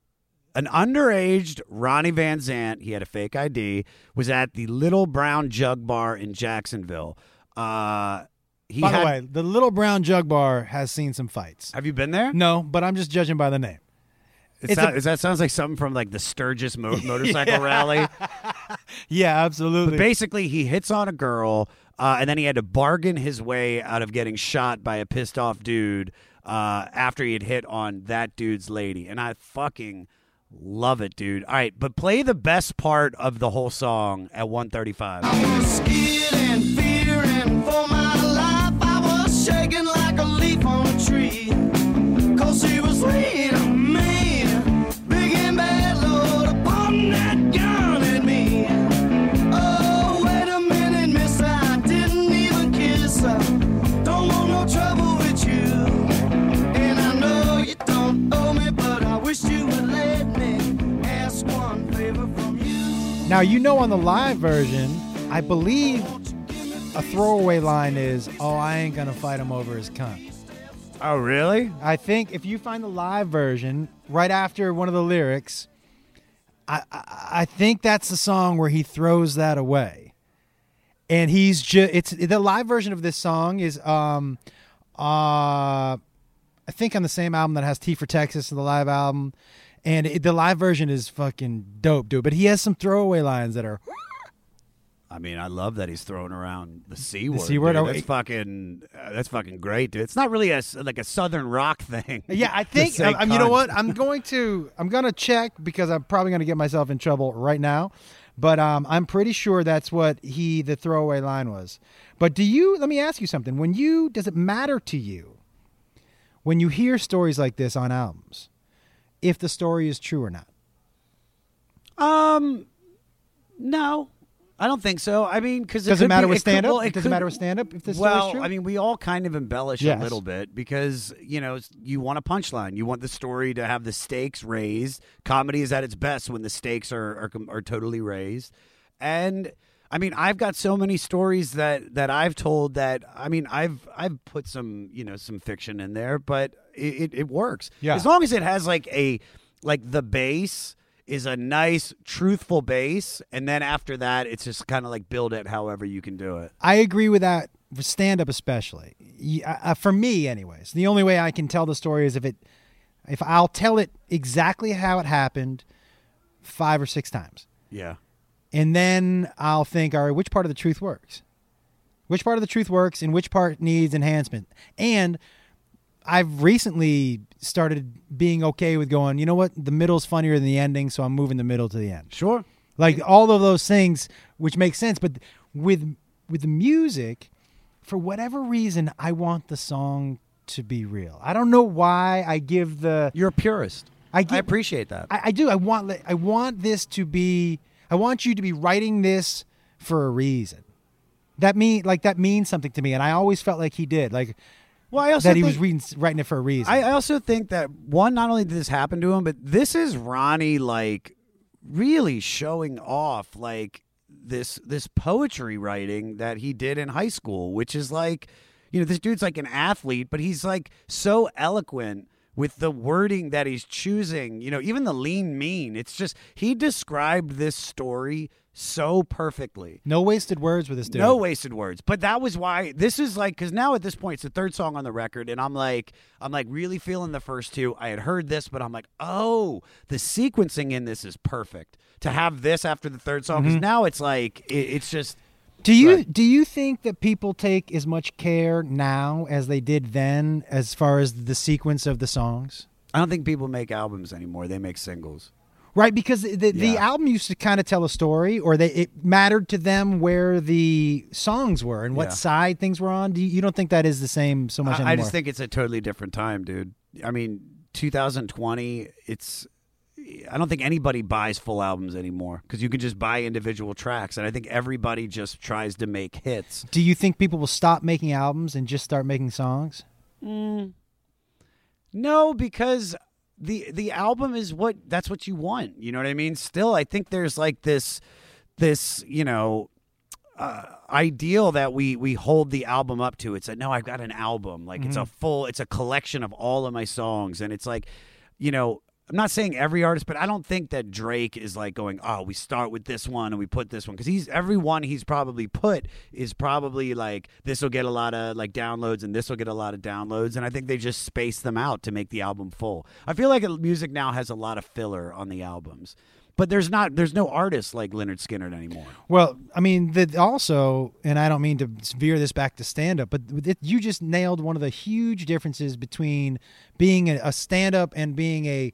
an underaged Ronnie Van Zant, he had a fake ID, was at the Little Brown Jug Bar in Jacksonville. Uh, he By had, the way, the Little Brown Jug Bar has seen some fights. have you been there? No, but I'm just judging by the name. It It's sound- a- that sounds like something from like the Sturgis mo- (laughs) motorcycle rally. (laughs) Yeah, absolutely. But basically, he hits on a girl, uh, and then he had to bargain his way out of getting shot by a pissed off dude uh, after he had hit on that dude's lady. And I fucking love it, dude. All right, but play the best part of the whole song at 135. Scared and fearing for my life. I now you know on the live version, I believe a throwaway line is, "Oh, I ain't gonna fight him over his cunt." Oh, really? I think if you find the live version right after one of the lyrics, I I, I think that's the song where he throws that away, and he's just it's the live version of this song is um uh I think on the same album that has T for Texas, in the live album, and it, the live version is fucking dope, dude. But he has some throwaway lines that are I mean, I love that he's throwing around the c word. C word. Oh, that's it- fucking. Uh, that's fucking great, dude. It's not really a like a southern rock (laughs) thing. Yeah, I think say um, you know what? I'm (laughs) going to I'm going to check because I'm probably going to get myself in trouble right now. But um, I'm pretty sure that's what he the throwaway line was. But do you? Let me ask you something. When you does it matter to you when you hear stories like this on albums if the story is true or not? Um, no, I don't think so. I mean, because it doesn't matter with stand up? Well, it Does could- it matter with stand up if the story is Well, true? I mean, we all kind of embellish Yes. a little bit because you know you want a punchline. You want the story to have the stakes raised. Comedy is at its best when the stakes are are, are totally raised. And I mean, I've got so many stories that that I've told that I mean, I've I've put some you know some fiction in there, but it, it, it works. Yeah. as long as it has like a like the base is a nice truthful base and then after that it's just kind of like build it however you can do it I agree with that for stand up especially. Yeah, uh, for me, anyways. The only way I can tell the story is if it, if I'll tell it exactly how it happened, five or six times, yeah and then I'll think, all right, which part of the truth works? Which part of the truth works, and which part needs enhancement? And I've recently started being okay with going. You know what? The middle's funnier than the ending, so I'm moving the middle to the end. sure like all of those things which make sense but with with the music for whatever reason i want the song to be real i don't know why i give the you're a purist I i, appreciate that I, I do i want i want this to be i want you to be writing this for a reason that mean like that means something to me and i always felt like he did like well i also that he think, was reading writing it for a reason I, I also think that one not only did this happen to him but this is ronnie like really showing off like this this poetry writing that he did in high school which is like You know, this dude's like an athlete, but he's like so eloquent with the wording that he's choosing. You know, even the lean mean. It's just he described this story so perfectly. No wasted words with this dude. No wasted words. But that was why this is like because now at this point it's the third song on the record, and I'm like I'm like really feeling the first two. I had heard this, but I'm like, oh, the sequencing in this is perfect. To have this after the third song, because mm-hmm. now it's like it, it's just Do you Right. do you think that people take as much care now as they did then as far as the sequence of the songs? I don't think people make albums anymore. They make singles. Right, because the the, the album used to kind of tell a story, or they it mattered to them where the songs were and what Yeah. side things were on. Do you, you don't think that is the same so much I, I just think it's a totally different time, dude. I mean, 2020. It's. I don't think anybody buys full albums anymore because you can just buy individual tracks, and I think everybody just tries to make hits. Do you think people will stop making albums and just start making songs? Mm. No, because the the album is what that's what you want. You know what I mean? Still, I think there's like this this you know uh, ideal that we we hold the album up to. It's like no, I've got an album. Like it's a full, it's a collection of all of my songs, and it's like you know. I'm not saying every artist, but I don't think that Drake is like going, "Oh, we start with this one and we put this one," because he's every one he's probably put is probably like this will get a lot of like downloads and this will get a lot of downloads, and I think they just space them out to make the album full. I feel like uh, music now has a lot of filler on the albums, but there's not, there's no artists like Lynyrd Skynyrd anymore. Well, I mean, the, also, and I don't mean to veer this back to stand up, but it, you just nailed one of the huge differences between being a, a stand up and being a,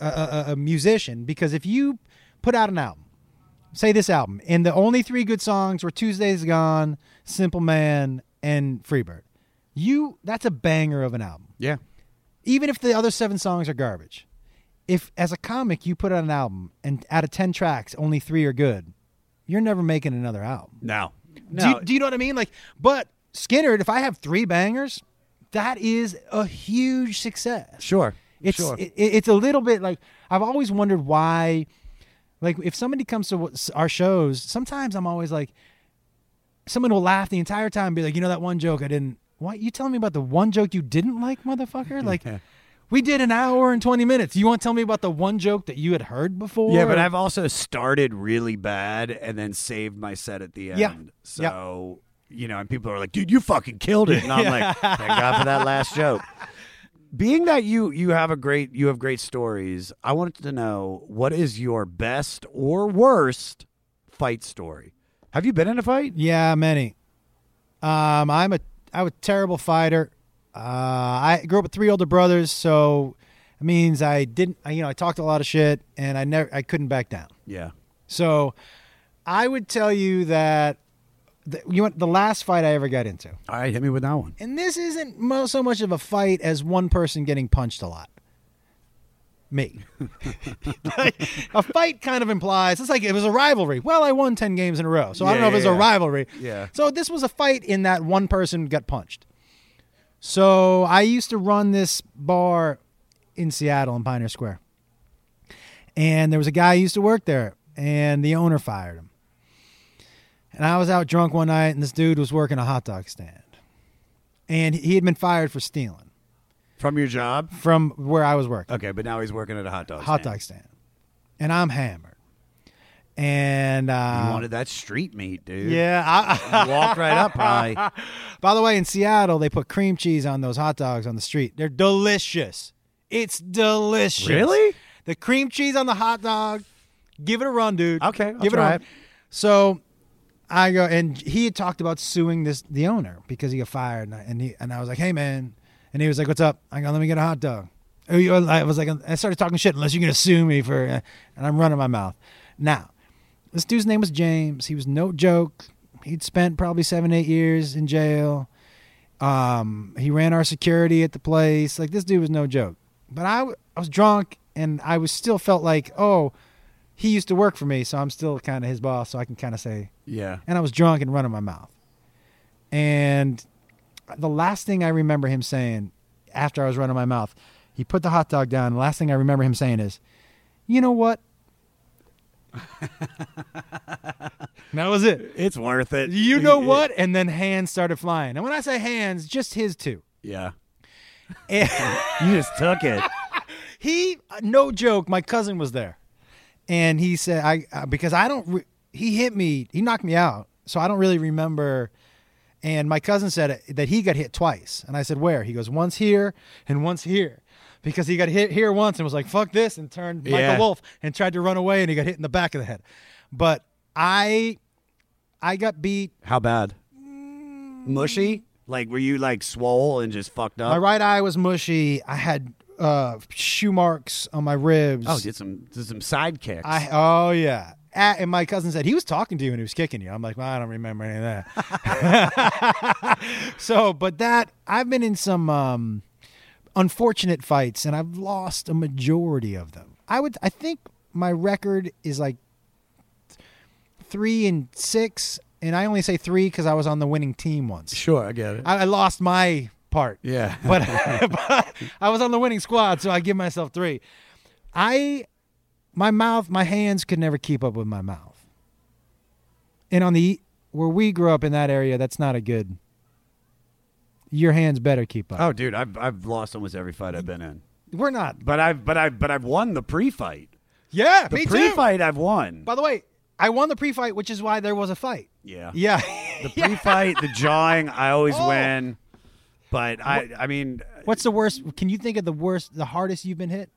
a, a, a musician. Because if you put out an album, say this album, and the only three good songs were Tuesday's Gone, Simple Man, and Freebird, you that's a banger of an album. Yeah, Even if the other seven songs are garbage. If as a comic you put out an album and out of ten tracks only three are good, you're never making another album. no, Do, you, do you know what I mean? Like, but Skynyrd, if I have three bangers, that is a huge success. sure, It's sure. it, it's a little bit like I've always wondered why. Like, if somebody comes to our shows, sometimes I'm always like, someone will laugh the entire time, and be like, you know that one joke I didn't. What you telling me about the one joke you didn't like, motherfucker? (laughs) Like, we did an hour and twenty minutes. You want to tell me about the one joke that you had heard before? Yeah, but I've also started really bad and then saved my set at the end. Yeah. So, you know, and people are like, dude, you fucking killed it. And I'm like, (laughs) thank God for that last joke. Being that you you have a great you have great stories, I wanted to know what is your best or worst fight story? Have you been in a fight? Yeah, many. Um, I'm a I'm a terrible fighter. Uh, I grew up with three older brothers, so it means I didn't. I, you know, I talked a lot of shit, and I never I couldn't back down. Yeah. So I would tell you that the, you want the last fight I ever got into, All right, hit me with that one. and this isn't mo- so much of a fight as one person getting punched a lot. Me. (laughs) Like, a fight kind of implies it's like it was a rivalry. Well, I won ten games in a row, so I don't Yeah, know if it's yeah, a rivalry. Yeah. So this was a fight in that one person got punched. So I used to run this bar in Seattle in Pioneer Square. And there was a guy who used to work there, and the owner fired him. And I was out drunk one night, and this dude was working a hot dog stand. And he had been fired for stealing From your job? from where I was working Okay, but now he's working at a hot dog stand. hot stand. dog stand. And I'm hammered. And uh, You wanted that street meat, dude. yeah, I, You walked right up high. (laughs) By the way, in Seattle, they put cream cheese on those hot dogs on the street. They're delicious. It's delicious. Really? The cream cheese on the hot dog. Give it a run, dude. Okay, I'll give it a try run. it. So I go, and he had talked about suing this the owner because he got fired, and I, and, he, and I was like, hey man, and he was like, what's up? I go, let me get a hot dog. Oh, I was like, I started talking shit. Unless you're gonna sue me for, and I'm running my mouth. Now, this dude's name was James. He was no joke. He'd spent probably seven, eight years in jail. Um, he ran our security at the place. Like this dude was no joke. But I, I was drunk, and I was still felt like, oh, he used to work for me, so I'm still kind of his boss, so I can kind of say. Yeah. And I was drunk and running my mouth. And the last thing I remember him saying after I was running my mouth, he put the hot dog down. The last thing I remember him saying is, "You know what? (laughs) That was it. It's worth it. You know what? And then hands started flying. And when I say hands, just his two. Yeah. And (laughs) You just took it. (laughs) he, no joke, my cousin was there, and he said, "I uh, because I don't." Re- he hit me. He knocked me out, so I don't really remember. And my cousin said that he got hit twice, and I said, "Where?" He goes, "Once here and once here." Because he got hit here once and was like, fuck this, and turned Michael Yeah. Wolf and tried to run away, and he got hit in the back of the head. But I I got beat. How bad? Mushy? Like, were you like swole and just fucked up? My right eye was mushy. I had uh, shoe marks on my ribs. Oh, did some did some side kicks. I oh yeah. A- and my cousin said he was talking to you and he was kicking you. I'm like, well, I don't remember any of that. (laughs) so, but that I've been in some um, unfortunate fights and I've lost a majority of them. I would, I think my record is like three and six, and I only say three because I was on the winning team once. sure, I get it. I, I lost my part. yeah. (laughs) but, but I was on the winning squad, so I give myself three. I, my mouth, my hands could never keep up with my mouth. And on the where we grew up in that area, that's not a good. Your hands better keep up. oh, dude, I've I've lost almost every fight I've been in. We're not. But I've but I've but I've won the pre-fight. Yeah, The me too. pre-fight I've won. By the way, I won the pre-fight, which is why there was a fight. yeah. Yeah. The (laughs) pre-fight, the jawing, I always Oh. win. But I I mean What's the worst? Can you think of the worst, the hardest you've been hit?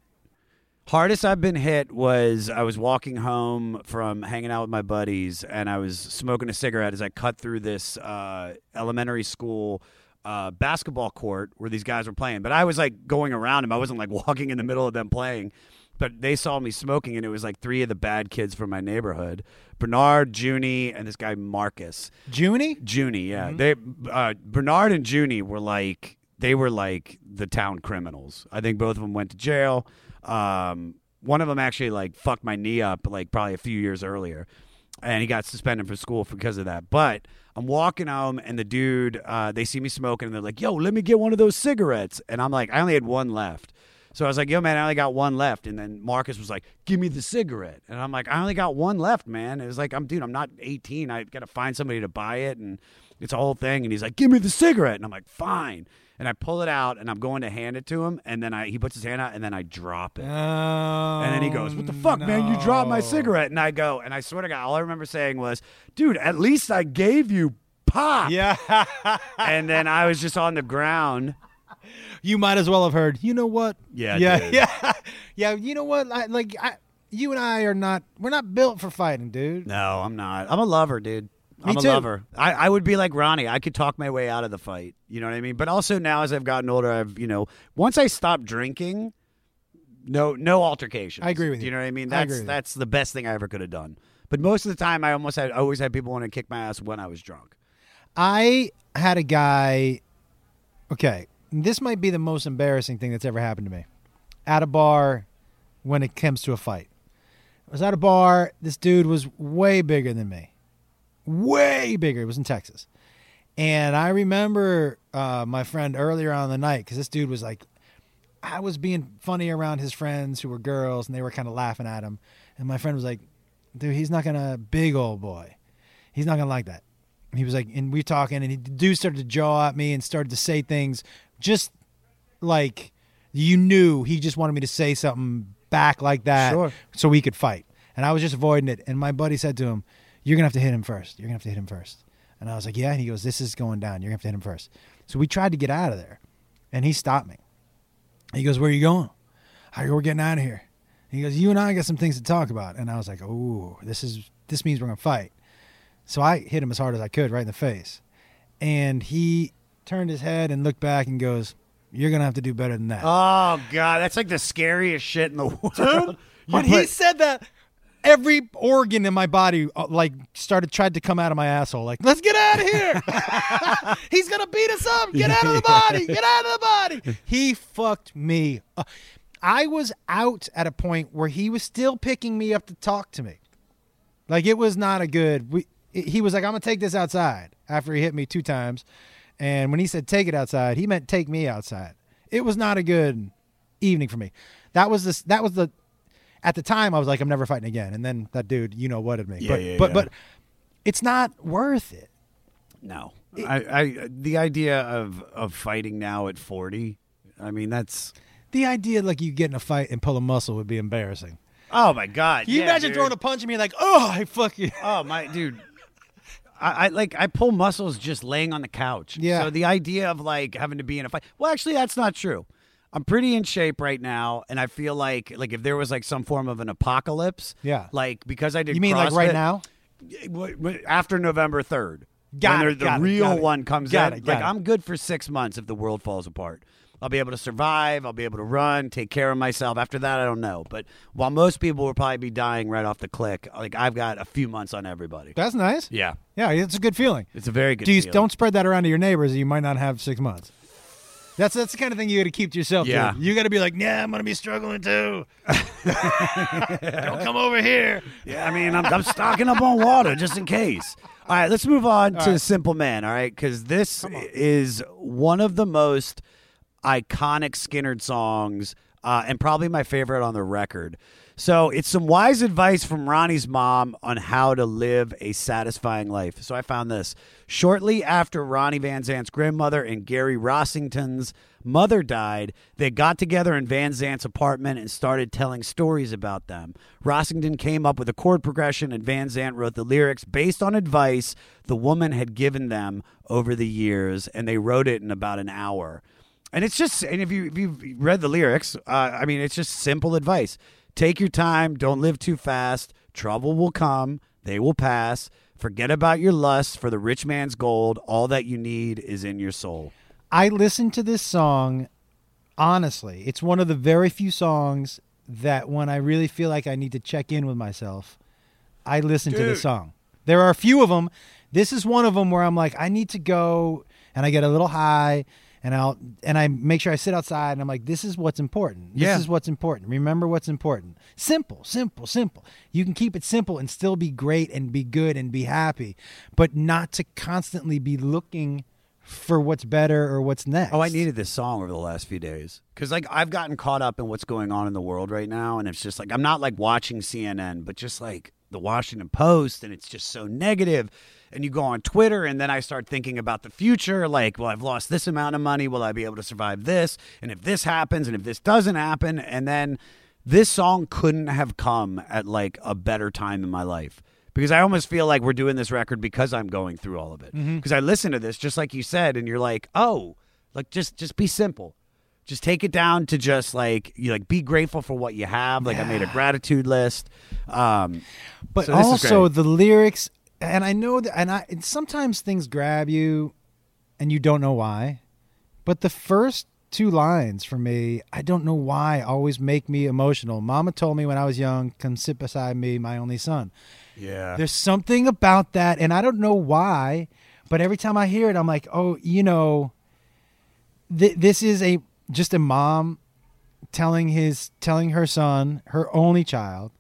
Hardest I've been hit was I was walking home from hanging out with my buddies, and I was smoking a cigarette as I cut through this uh, elementary school uh, basketball court where these guys were playing. But I was like going around them. I wasn't like (laughs) walking in the middle of them playing. But they saw me smoking, and it was like three of the bad kids from my neighborhood: Bernard, Junie, and this guy Marcus. Junie? Junie, yeah. They uh, Bernard and Junie were like they were like the town criminals. I think both of them went to jail. Um, one of them actually like fucked my knee up like probably a few years earlier, and he got suspended from school because of that. But I'm walking home, and the dude uh, they see me smoking, and they're like, "Yo, let me get one of those cigarettes." And I'm like, I only had one left. So I was like, yo, man, I only got one left. And then Marcus was like, give me the cigarette. And I'm like, I only got one left, man. It was like, I'm, dude, I'm not 18. I got to find somebody to buy it. And it's a whole thing. And he's like, give me the cigarette. And I'm like, fine. And I pull it out and I'm going to hand it to him. And then I, he puts his hand out and then I drop it. Oh, And then he goes, What the fuck, man? You dropped my cigarette. And I go, and I swear to God, all I remember saying was, Dude, at least I gave you pop. Yeah. And then I was just on the ground. You might as well have heard. You know what? Yeah, yeah, yeah, (laughs) yeah. You know what? I, like, I, you and I are not. We're not built for fighting, dude. No, I'm not. I'm a lover, dude. I'm a too. lover. I, I would be like Ronnie. I could talk my way out of the fight. You know what I mean? But also now, as I've gotten older, I've you know, once I stopped drinking, no, no altercations. I agree with you. You know what I mean? I That's agree with that's the best thing I ever could have done. But most of the time, I almost had, I always had people want to kick my ass when I was drunk. I had a guy. Okay, this might be the most embarrassing thing that's ever happened to me. At a bar, when it comes to a fight, I was at a bar. This dude was way bigger than me, way bigger. It was in Texas, and I remember uh, my friend earlier on the night because this dude was like, I was being funny around his friends who were girls, and they were kind of laughing at him, and my friend was like, "Dude, he's not gonna big old boy, he's not gonna like that." He was like, and we were talking, and he, the dude started to jaw at me and started to say things just like you knew he just wanted me to say something back like that Sure. so we could fight. And I was just avoiding it. And my buddy said to him, You're going to have to hit him first. You're going to have to hit him first. And I was like, Yeah. And he goes, This is going down. You're going to have to hit him first. So we tried to get out of there. And he stopped me. He goes, Where are you going? I go, We're getting out of here. He goes, You and I got some things to talk about. And I was like, Oh, this is this means we're gonna fight. So I hit him as hard as I could right in the face. And he turned his head and looked back and goes, You're gonna have to do better than that. Oh God, that's like the scariest shit in the world. You when (laughs) he said that, every organ in my body uh, like started tried to come out of my asshole. Like, let's get out of here. (laughs) He's gonna beat us up. Get out of the body. (laughs) Get out of the body. He fucked me. Uh, I was out at a point where he was still picking me up to talk to me. Like it was not a good. We, he was like, "I'm gonna take this outside." After he hit me two times, and when he said "take it outside," he meant take me outside. It was not a good evening for me. That was this. That was the. At the time, I was like, "I'm never fighting again." And then that dude, you know what, at me. Yeah, but yeah, but yeah. but it's not worth it. No, I, I the idea of of fighting now at forty. I mean, that's The idea like you get in a fight and pull a muscle would be embarrassing. oh my god. Can you yeah, imagine dude. throwing a punch at me like, oh, I fuck you. Oh my dude. I, I like I pull muscles just laying on the couch. Yeah. So the idea of like having to be in a fight. Well, actually, that's not true. I'm pretty in shape right now, and I feel like like if there was like some form of an apocalypse. Yeah. Like because I did. You mean like right now? after November third. Got when it, the got real it. one comes Got in. it, like. I'm good for six months if the world falls apart. I'll be able to survive. I'll be able to run, take care of myself. After that, I don't know. But while most people will probably be dying right off the click, like I've got a few months on everybody. That's nice. Yeah, Yeah, it's a good feeling. it's a very good. Do you feeling. don't spread that around to your neighbors? You might not have six months. That's that's the kind of thing you got to keep to yourself. dude. Yeah. you got to be like, yeah, I'm gonna be struggling too. don't come over here. Yeah, I mean, I'm, I'm stocking up on water just in case. All right, let's move on to Simple Man. All right, because this is one of the most iconic Skynyrd songs, uh, and probably my favorite on the record. So it's some wise advice from Ronnie's mom on how to live a satisfying life. So I found this shortly after Ronnie Van Zant's grandmother and Gary Rossington's mother died. They got together in Van Zant's apartment and started telling stories about them. Rossington came up with a chord progression, and Van Zant wrote the lyrics based on advice the woman had given them over the years, and they wrote it in about an hour. And it's just, and if you if you've read the lyrics, uh, I mean, it's just simple advice. Take your time. Don't live too fast. Trouble will come. They will pass. Forget about your lust for the rich man's gold. All that you need is in your soul. I listened to this song. Honestly, it's one of the very few songs that when I really feel like I need to check in with myself, I listen to this song. There are a few of them. This is one of them where I'm like, I need to go, and I get a little high, and I'll and I make sure I sit outside, and I'm like, this is what's important. This Yeah. is what's important. Remember what's important. Simple, simple, simple. You can keep it simple and still be great and be good and be happy, but not to constantly be looking for what's better or what's next. Oh, I needed this song over the last few days because like I've gotten caught up in what's going on in the world right now, and it's just like I'm not like watching CNN, but just like the Washington Post, and it's just so negative. And you go on Twitter, and then I start thinking about the future. Like, well, I've lost this amount of money. Will I be able to survive this? And if this happens, and if this doesn't happen, and then this song couldn't have come at like a better time in my life because I almost feel like we're doing this record because I'm going through all of it. Because I listen to this, just like you said, and you're like, oh, like just just be simple. Just take it down to just like you like be grateful for what you have. Like I made a gratitude list. Um, But so also the lyrics, and I know that, and I and sometimes things grab you, and you don't know why. But the first two lines for me, I don't know why, always make me emotional. Mama told me when I was young, "Come sit beside me, my only son." yeah, There's something about that, and I don't know why, but every time I hear it, I'm like, oh, you know, th- this is a just a mom telling his telling her son, her only child,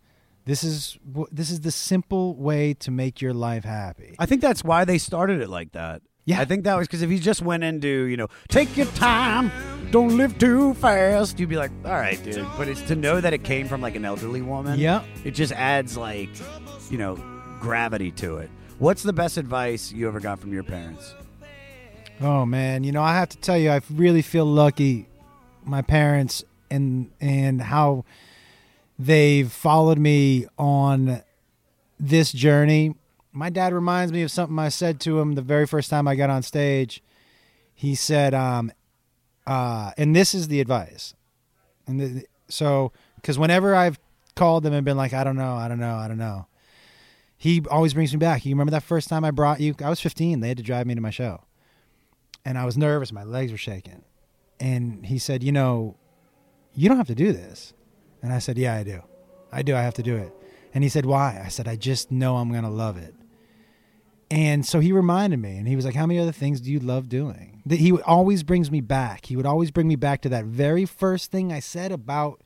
this is this is the simple way to make your life happy. I think that's why they started it like that. Yeah. I think that was because if you just went into, you know, take your time, don't live too fast, you'd be like, all right, dude. But it's to know that it came from like an elderly woman. Yeah. It just adds like, you know, gravity to it. What's the best advice you ever got from your parents? Oh man, you know, I have to tell you, I really feel lucky. My parents and and how they've followed me on this journey. My dad reminds me of something I said to him the very first time I got on stage. He said, um, uh, and this is the advice. And the, so, because whenever I've called him and been like, I don't know, I don't know, I don't know, he always brings me back. You remember that first time I brought you? I was 15. They had to drive me to my show and I was nervous. My legs were shaking. And he said, You know, you don't have to do this. And I said, Yeah, I do. I do. I have to do it. And he said, Why? I said, I just know I'm going to love it. And so he reminded me, and he was like, How many other things do you love doing? That he would always brings me back. He would always bring me back to that very first thing I said about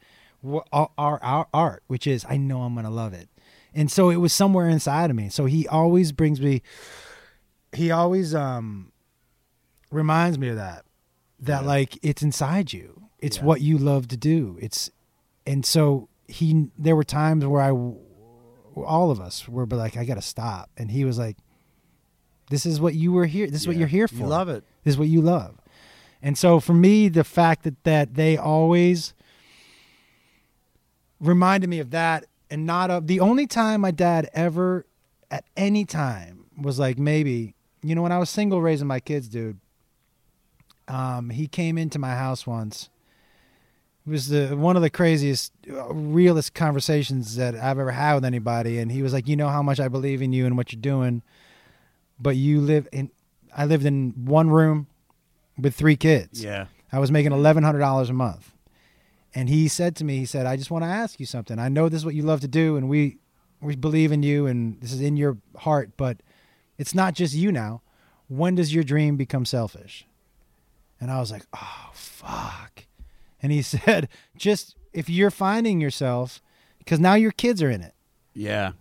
our, our, our art, which is, I know I'm going to love it. And so it was somewhere inside of me. So he always brings me, he always, um, reminds me of that that like it's inside you it's what you love to do it's and so he there were times where i all of us were like i gotta stop and he was like This is what you were here. This is what you're here for. You love it. This is what you love. And so for me, the fact that that they always reminded me of that and not of the only time my dad ever at any time was like maybe you know when I was single raising my kids, dude. Um, he came into my house once. It was the one of the craziest, uh, realest conversations that I've ever had with anybody, and he was like, "You know how much I believe in you and what you're doing, but you live in." I lived in one room with three kids. Yeah. I was making eleven hundred dollars a month, and he said to me, he said, "I just want to ask you something. I know this is what you love to do, and we we believe in you, and this is in your heart, but it's not just you now. When does your dream become selfish?" And I was like, "Oh fuck!" And he (laughs) said, "Just if you're finding yourself, because now your kids are in it. Yeah.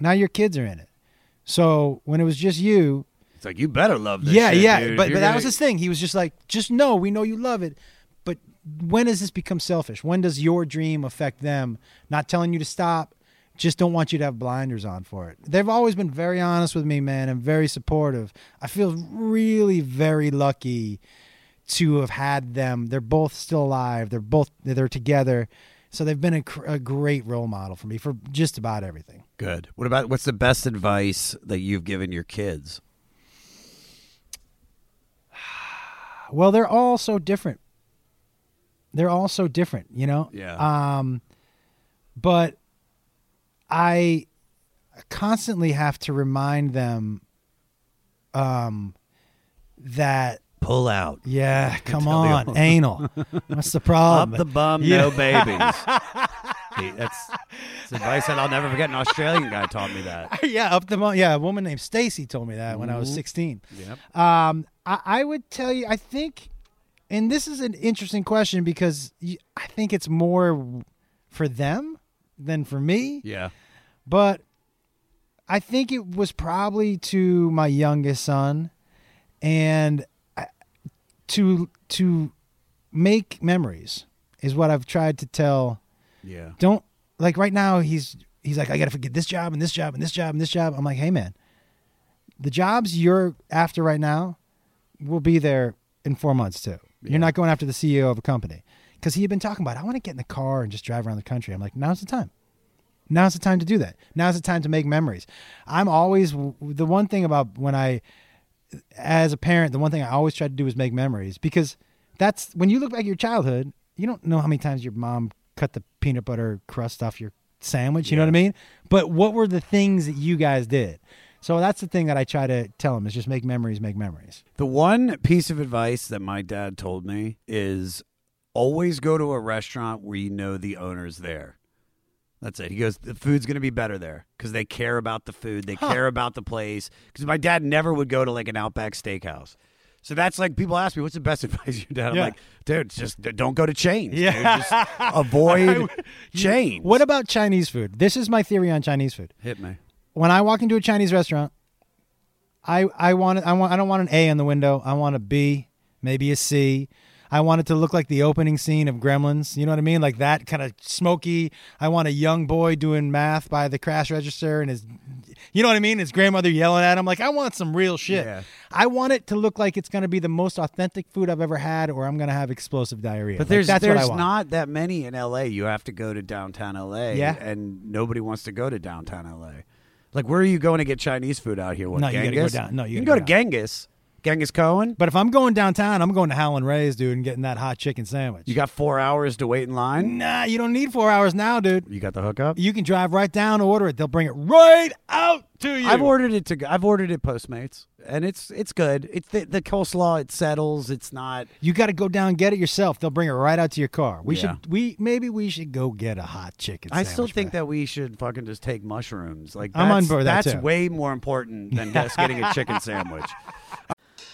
Now your kids are in it. So when it was just you, It's like you better love this. yeah, shit, yeah. dude. But You're but that gonna- was his thing. He was just like, just know we know you love it, but when does this become selfish? When does your dream affect them? Not telling you to stop, just don't want you to have blinders on for it. They've always been very honest with me, man, and very supportive. I feel really very lucky to have had them. They're both still alive. They're both they're together. So they've been a, cr- a great role model for me for just about everything. Good. What about what's the best advice that you've given your kids? (sighs) Well, they're all so different. They're all so different, you know? Yeah. Um but I constantly have to remind them um that Pull out. yeah, come on, anal. What's the problem? Up the bum, Yeah. no babies. (laughs) That's, that's advice that I'll never forget. An Australian guy taught me that. (laughs) yeah, up the mo- yeah, a woman named Stacy told me that when I was Mhm. 16. Yep. Um, I, I would tell you, I think, and this is an interesting question because I think it's more for them than for me. Yeah. But I think it was probably to my youngest son, and to to make memories is what I've tried to tell. Yeah. Don't like right now. He's he's like I got to forget this job and this job and this job and this job. I'm like, hey man, the jobs you're after right now will be there in four months too. You're not going after the CEO of a company because he had been talking about I want to get in the car and just drive around the country. I'm like, now's the time. Now's the time to do that. Now's the time to make memories. I'm always the one thing about when I, as a parent, the one thing I always try to do is make memories because that's when you look back at your childhood, you don't know how many times your mom cut the peanut butter crust off your sandwich. You know what I mean? But what were the things that you guys did? So that's the thing that I try to tell them is just make memories, make memories. The one piece of advice that my dad told me is always go to a restaurant where you know the owner's there. That's it. He goes, the food's going to be better there because they care about the food. They care about the place. Because my dad never would go to like an Outback Steakhouse. So that's like people ask me, "What's the best (laughs) advice your dad?" I'm like, "Dude, just don't go to chains. dude. Yeah. just avoid (laughs) chains." What about Chinese food? This is my theory on Chinese food. Hit me. when I walk into a Chinese restaurant, I I want I want I don't want an A in the window. I want a B, maybe a C. I want it to look like the opening scene of Gremlins. You know what I mean? Like that kind of smoky. I want a young boy doing math by the cash register and his you know what I mean? His grandmother yelling at him like I want some real shit. Yeah. I want it to look like it's going to be the most authentic food I've ever had or I'm going to have explosive diarrhea. But Like, there's there's not that many in LA. You have to go to downtown LA. Yeah. And nobody wants to go to downtown LA. Like where are you going to get Chinese food out here? What No, you gotta go down- no, you can gotta go go to Genghis. Genghis Cohen. But if I'm going downtown, I'm going to Howlin' Ray's, dude, and getting that hot chicken sandwich. You got four hours to wait in line. Nah, you don't need four hours now, dude. You got the hookup. You can drive right down, order it. They'll bring it right out to you. I've ordered it to. I've ordered it Postmates, and it's it's good. It's the, the coleslaw. It settles. It's not. You got to go down and get it yourself. They'll bring it right out to your car. We Yeah. should. We maybe we should go get a hot chicken. I still think that we should fucking just take mushrooms. Like I'm on that's- board that, That's too. way more important than just getting a chicken (laughs) sandwich.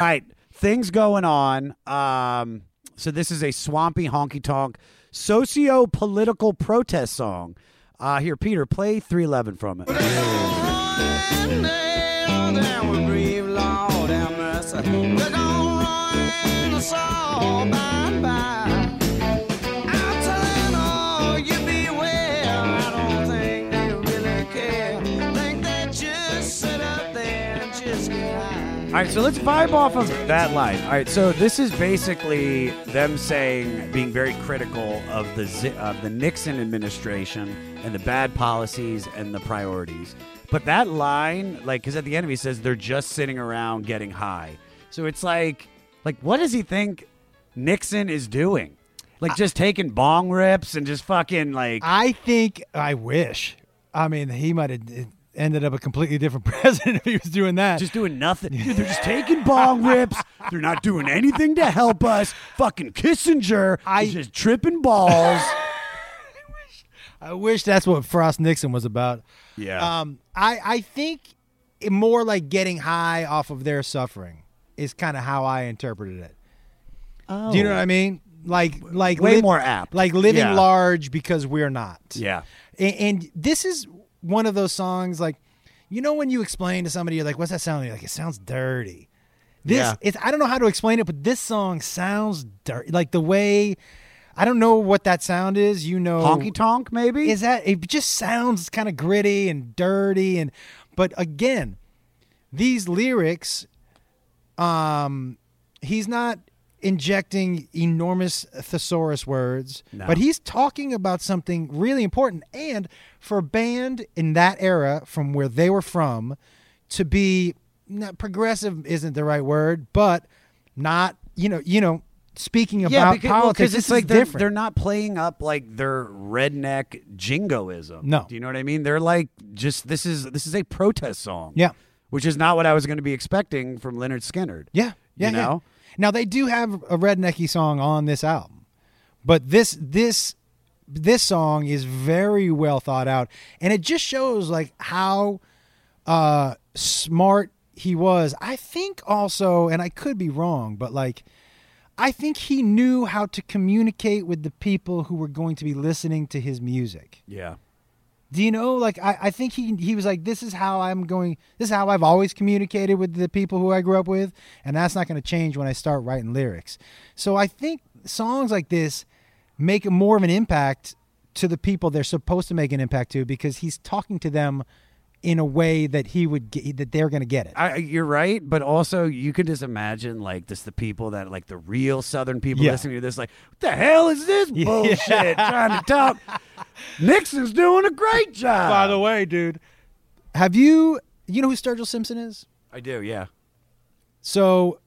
All right, things going on. Um, so this is a swampy honky tonk socio political protest song. Uh, here, Peter, play 311 from it. All right, so let's vibe off of that line. All right, so this is basically them saying, being very critical of the of the Nixon administration and the bad policies and the priorities. But that line, like, because at the end of it, he says they're just sitting around getting high. So it's like, like, what does he think Nixon is doing? Like, just taking bong rips and just fucking like. I think I wish. I mean, he might have ended up a completely different (laughs) president if he was doing that. just doing nothing. Dude, they're just taking bong (laughs) rips. They're not doing anything to help us. Fucking Kissinger I- is just tripping balls. (laughs) I wish that's what Frost Nixon was about. Yeah. Um, I I think it more like getting high off of their suffering is kind of how I interpreted it. oh. Do you know what I mean? Like like Way live- more apt. Like living Yeah. large because we're not. Yeah. And, and this is one of those songs like you know when you explain to somebody you're like what's that sound you're like it sounds dirty. This Yeah. it's I don't know how to explain it but this song sounds dirty like the way I don't know what that sound is. You know Honky tonk, maybe? is that it just sounds kind of gritty and dirty and but again these lyrics um he's not injecting enormous thesaurus words No. but he's talking about something really important and for a band in that era from where they were from to be not progressive isn't the right word but not you know you know speaking about yeah, because, well, politics this it's like they're, different they're not playing up like their redneck jingoism. No. Do you know what I mean? They're like just this is this is a protest song. Yeah. Which is not what I was going to be expecting from Lynyrd Skynyrd. Yeah, yeah, You yeah. Now they do have a rednecky song on this album, but this this this song is very well thought out, and it just shows like how uh, smart he was. I think also, and I could be wrong, but like I think he knew how to communicate with the people who were going to be listening to his music. Yeah. Do you know? Like, I, I think he he was like, this is how I'm going. This is how I've always communicated with the people who I grew up with, and that's not going to change when I start writing lyrics. So I think songs like this make more of an impact to the people they're supposed to make an impact to because he's talking to them in a way that he would get, that they're going to get it. I, you're right, but also you can just imagine like just the people that like the real Southern people Yeah. listening to this, like, what the hell is this (laughs) Yeah. bullshit? Trying to talk. (laughs) Nixon's doing a great job. By the way, dude, have you you know who Sturgill Simpson is? I do, yeah. So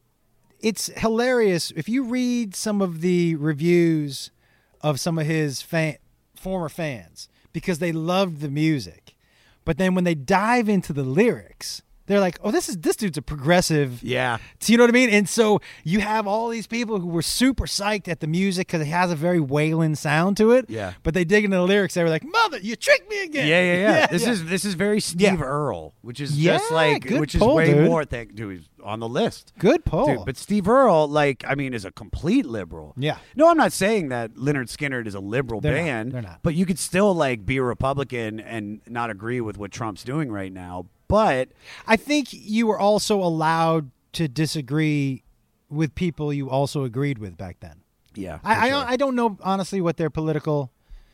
it's hilarious if you read some of the reviews of some of his fan, former fans because they loved the music. But then when they dive into the lyrics, they're like, "Oh, this is this dude's a progressive." Yeah. Do you know what I mean? And so you have all these people who were super psyched at the music because it has a very Waylon sound to it. Yeah. But they dig into the lyrics. They were like, "Mother, you tricked me again." Yeah, yeah, yeah. (laughs) this yeah. is this is very Steve Yeah. Earl, which is Yeah, just like which is way dude. more thank dude on the list. good. Dude, but Steve Earle, like, I mean, is a complete liberal. Yeah. No, I'm not saying that Lynyrd Skynyrd is a liberal They're not. band. They're not. But you could still like be a Republican and not agree with what Trump's doing right now. But I think you were also allowed to disagree with people you also agreed with back then. yeah, I, sure. I I don't know honestly what their political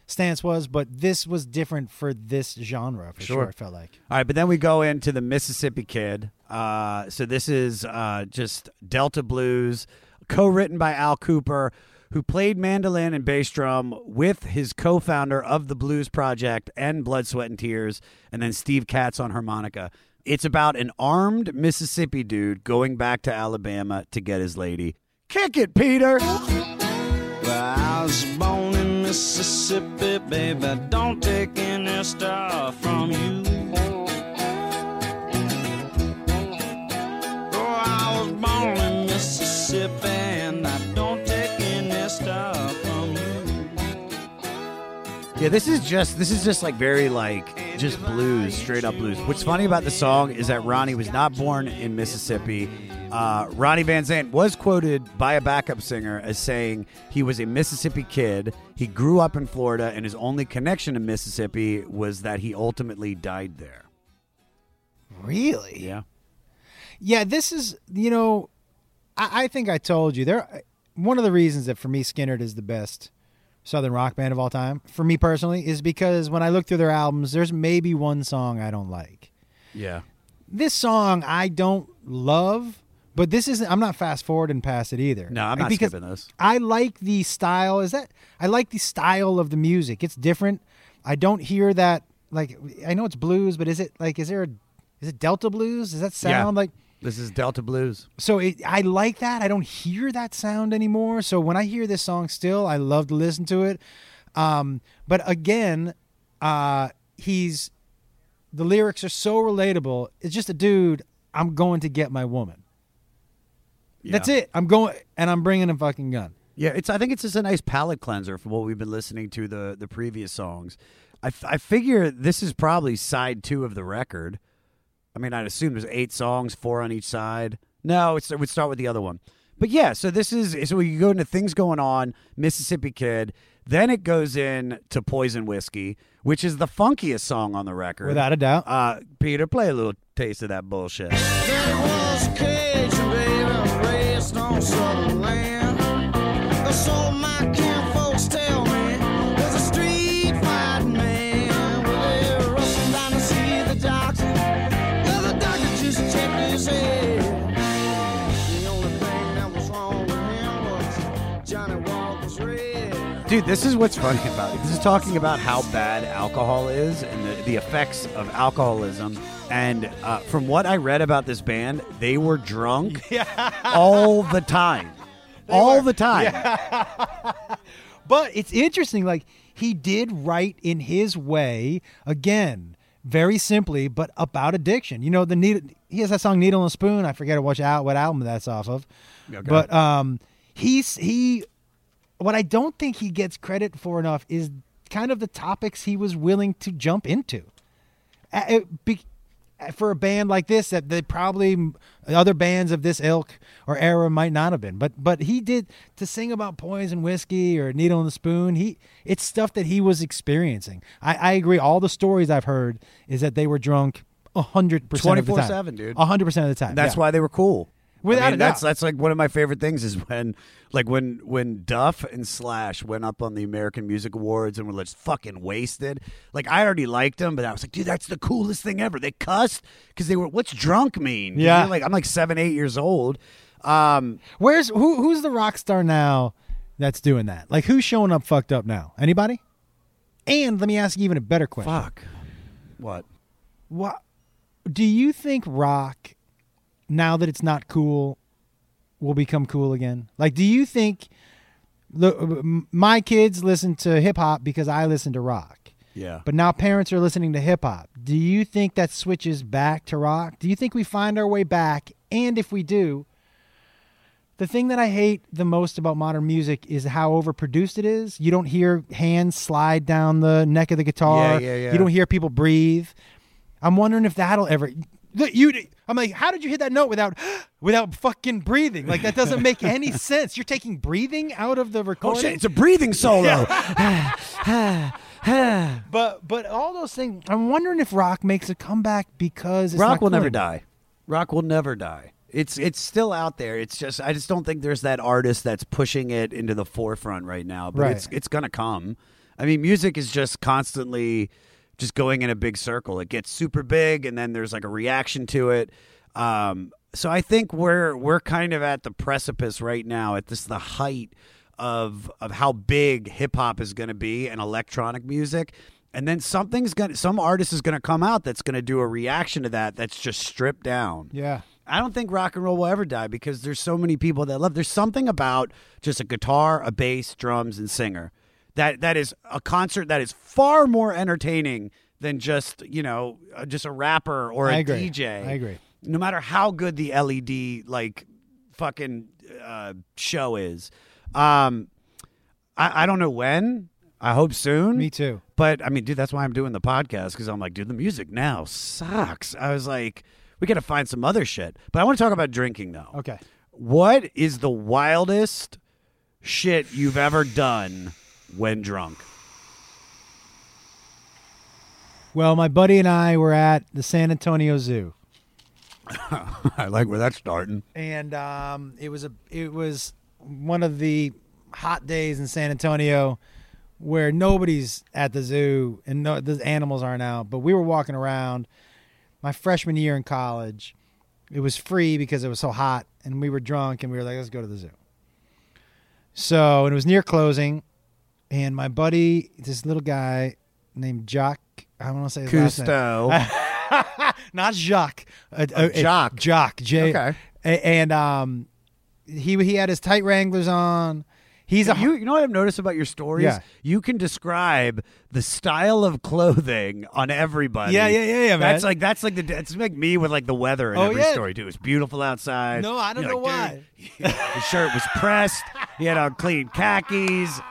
stance was, but this was different for this genre for sure. Sure. It felt like All right, but then we go into the Mississippi Kid. Uh, so this is uh, just Delta Blues, co-written by Al Cooper, who played mandolin and bass drum with his co-founder of the Blues Project and Blood, Sweat, and Tears, and then Steve Katz on harmonica. It's about an armed Mississippi dude going back to Alabama to get his lady. Kick it, Peter. I was born in Mississippi. Don't take any stuff from you. Oh, I was born in Mississippi, Yeah, this is just this is just like very like just blues, straight up blues. What's funny about the song is that Ronnie was not born in Mississippi. Uh, Ronnie Van Zant was quoted by a backup singer as saying he was a Mississippi kid. He grew up in Florida, and his only connection to Mississippi was that he ultimately died there. Really? Yeah. Yeah, this is you know, I, I think I told you there. One of the reasons that for me Skynyrd is the best southern rock band of all time, for me personally, is because when I look through their albums, there's maybe one song I don't like. Yeah. This song I don't love, but this isn't. I'm not fast forwarding past it either. No, I'm not because skipping this. I like the style. Is that I like the style of the music. It's different. I don't hear that like I know it's blues, but is it like is there a is it Delta blues? Does that sound Yeah. like This is Delta Blues. so it, I like that. I don't hear that sound anymore. So when I hear this song still, I love to listen to it. Um, but again, uh, he's the lyrics are so relatable. It's just a dude. I'm going to get my woman. That's it. I'm going and I'm bringing a fucking gun. Yeah, it's. I think it's just a nice palate cleanser from what we've been listening to the the previous songs. I, f- I figure this is probably side two of the record. I mean, I'd assume there's eight songs, four on each side. No, it's, it would start with the other one. But yeah, so this is so we go into things going on, Mississippi Kid. Then it goes in to Poison Whiskey, which is the funkiest song on the record, Without a doubt. Uh, Peter, play a little taste of that bullshit. Dude, this is what's funny about it. This is talking about how bad alcohol is and the, the effects of alcoholism. And uh, from what I read about this band, they were drunk (laughs) all the time. all the time. (laughs) But it's interesting. Like he did write in his way again, very simply, but about addiction. You know, the needle. He has that song "Needle and Spoon." I forget what out what album that's off of. Okay. But um, he's he. What I don't think he gets credit for enough is kind of the topics he was willing to jump into. Be- for a band like this that they probably other bands of this ilk or era might not have been but but he did to sing about poison whiskey or needle in the spoon he it's stuff that he was experiencing i, I agree all the stories i've heard is that they were drunk 100% of the time 24/7, dude. 100% of the time That's yeah. why they were cool. Without I mean, a doubt. that's that's like one of my favorite things is when like when when Duff and Slash went up on the American Music Awards and were just fucking wasted. Like I already liked them, but I was like, dude, that's the coolest thing ever. They cussed because they were. What's drunk mean? You Yeah. know, like I'm like seven, eight years old. Um, where's who who's the rock star now that's doing that like who's showing up fucked up now anybody and let me ask you even a better question fuck. What? What do you think rock now that it's not cool will become cool again? Like do you think look uh, my kids listen to hip hop because I listen to rock. Yeah. But now parents are listening to hip hop. Do you think that switches back to rock? Do you think we find our way back? And if we do, the thing that I hate the most about modern music is how overproduced it is. You don't hear hands slide down the neck of the guitar. Yeah, yeah, yeah. You don't hear people breathe. I'm wondering if that'll ever. Look, You, I'm like, how did you hit that note without, (gasps) without fucking breathing? Like that doesn't make any (laughs) sense. You're taking breathing out of the recording. Oh shit! It's a breathing (laughs) solo. (sighs) (sighs) But but all those things, I'm wondering if rock makes a comeback because it's Rock will cool never die. Rock will never die. It's it's still out there. It's just I just don't think there's that artist that's pushing it into the forefront right now. But Right. it's it's gonna come. I mean, music is just constantly just going in a big circle. It gets super big, and then there's like a reaction to it. Um, so I think we're we're kind of at the precipice right now, at this the height of of how big hip hop is going to be and electronic music. And then something's gonna some artist is gonna come out that's gonna do a reaction to that that's just stripped down. Yeah. I don't think rock and roll will ever die because there's so many people that love. There's something about just a guitar, a bass, drums, and singer that that is a concert that is far more entertaining than just you know uh, just a rapper or a agree. DJ. I agree. No matter how good the LED like fucking uh, show is, um, I, I don't know when. I hope soon. Me too. But I mean, dude, that's why I'm doing the podcast because I'm like, dude, the music now sucks. I was like, we got to find some other shit. But I want to talk about drinking though. Okay. What is the wildest shit you've ever done when drunk? Well, my buddy and I were at the San Antonio Zoo, (laughs) I like where that's starting. and um, it was a it was one of the hot days in San Antonio where nobody's at the zoo and no, the animals aren't out. But we were walking around my freshman year in college. It was free because it was so hot, and we were drunk, and we were like, "Let's go to the zoo." So, and it was near closing, and my buddy, this little guy named Jock, I don't want to say his last name. (laughs) Not Jacques. Uh, uh, Jock. Jock. J. Okay. A- and um, he he had his tight Wranglers on. He's a you, you know what I've noticed about your stories? Yeah. You can describe the style of clothing on everybody. Yeah, yeah, yeah, yeah, man. That's like that's like the that's like me with like the weather in Oh, every yeah. story too. It's beautiful outside. No, I don't You're know like, dude, (laughs) His shirt was pressed. He had on clean khakis. (laughs)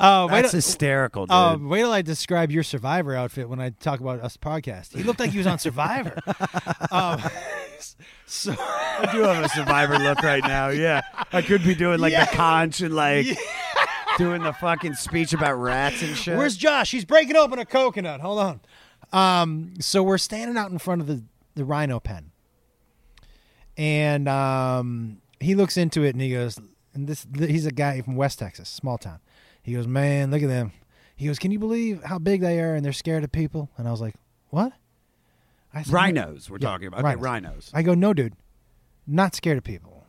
uh, That's hysterical, dude. Um, wait till I describe your Survivor outfit when I talk about us podcast. He looked like he was on Survivor. (laughs) um, (laughs) so I do have a survivor look right now. Yeah, I could be doing like Yeah. the conch and like (laughs) doing the fucking speech about rats and shit. Where's Josh? He's breaking open a coconut. Hold on. Um, so we're standing out in front of the, the rhino pen. And um, he looks into it and he goes, and this he's a guy from West Texas, small town. He goes, Man, look at them. He goes, Can you believe how big they are and they're scared of people? And I was like, What? I said, rhinos? We're Yeah, talking about okay, rhinos. rhinos. I go, no, dude, not scared of people.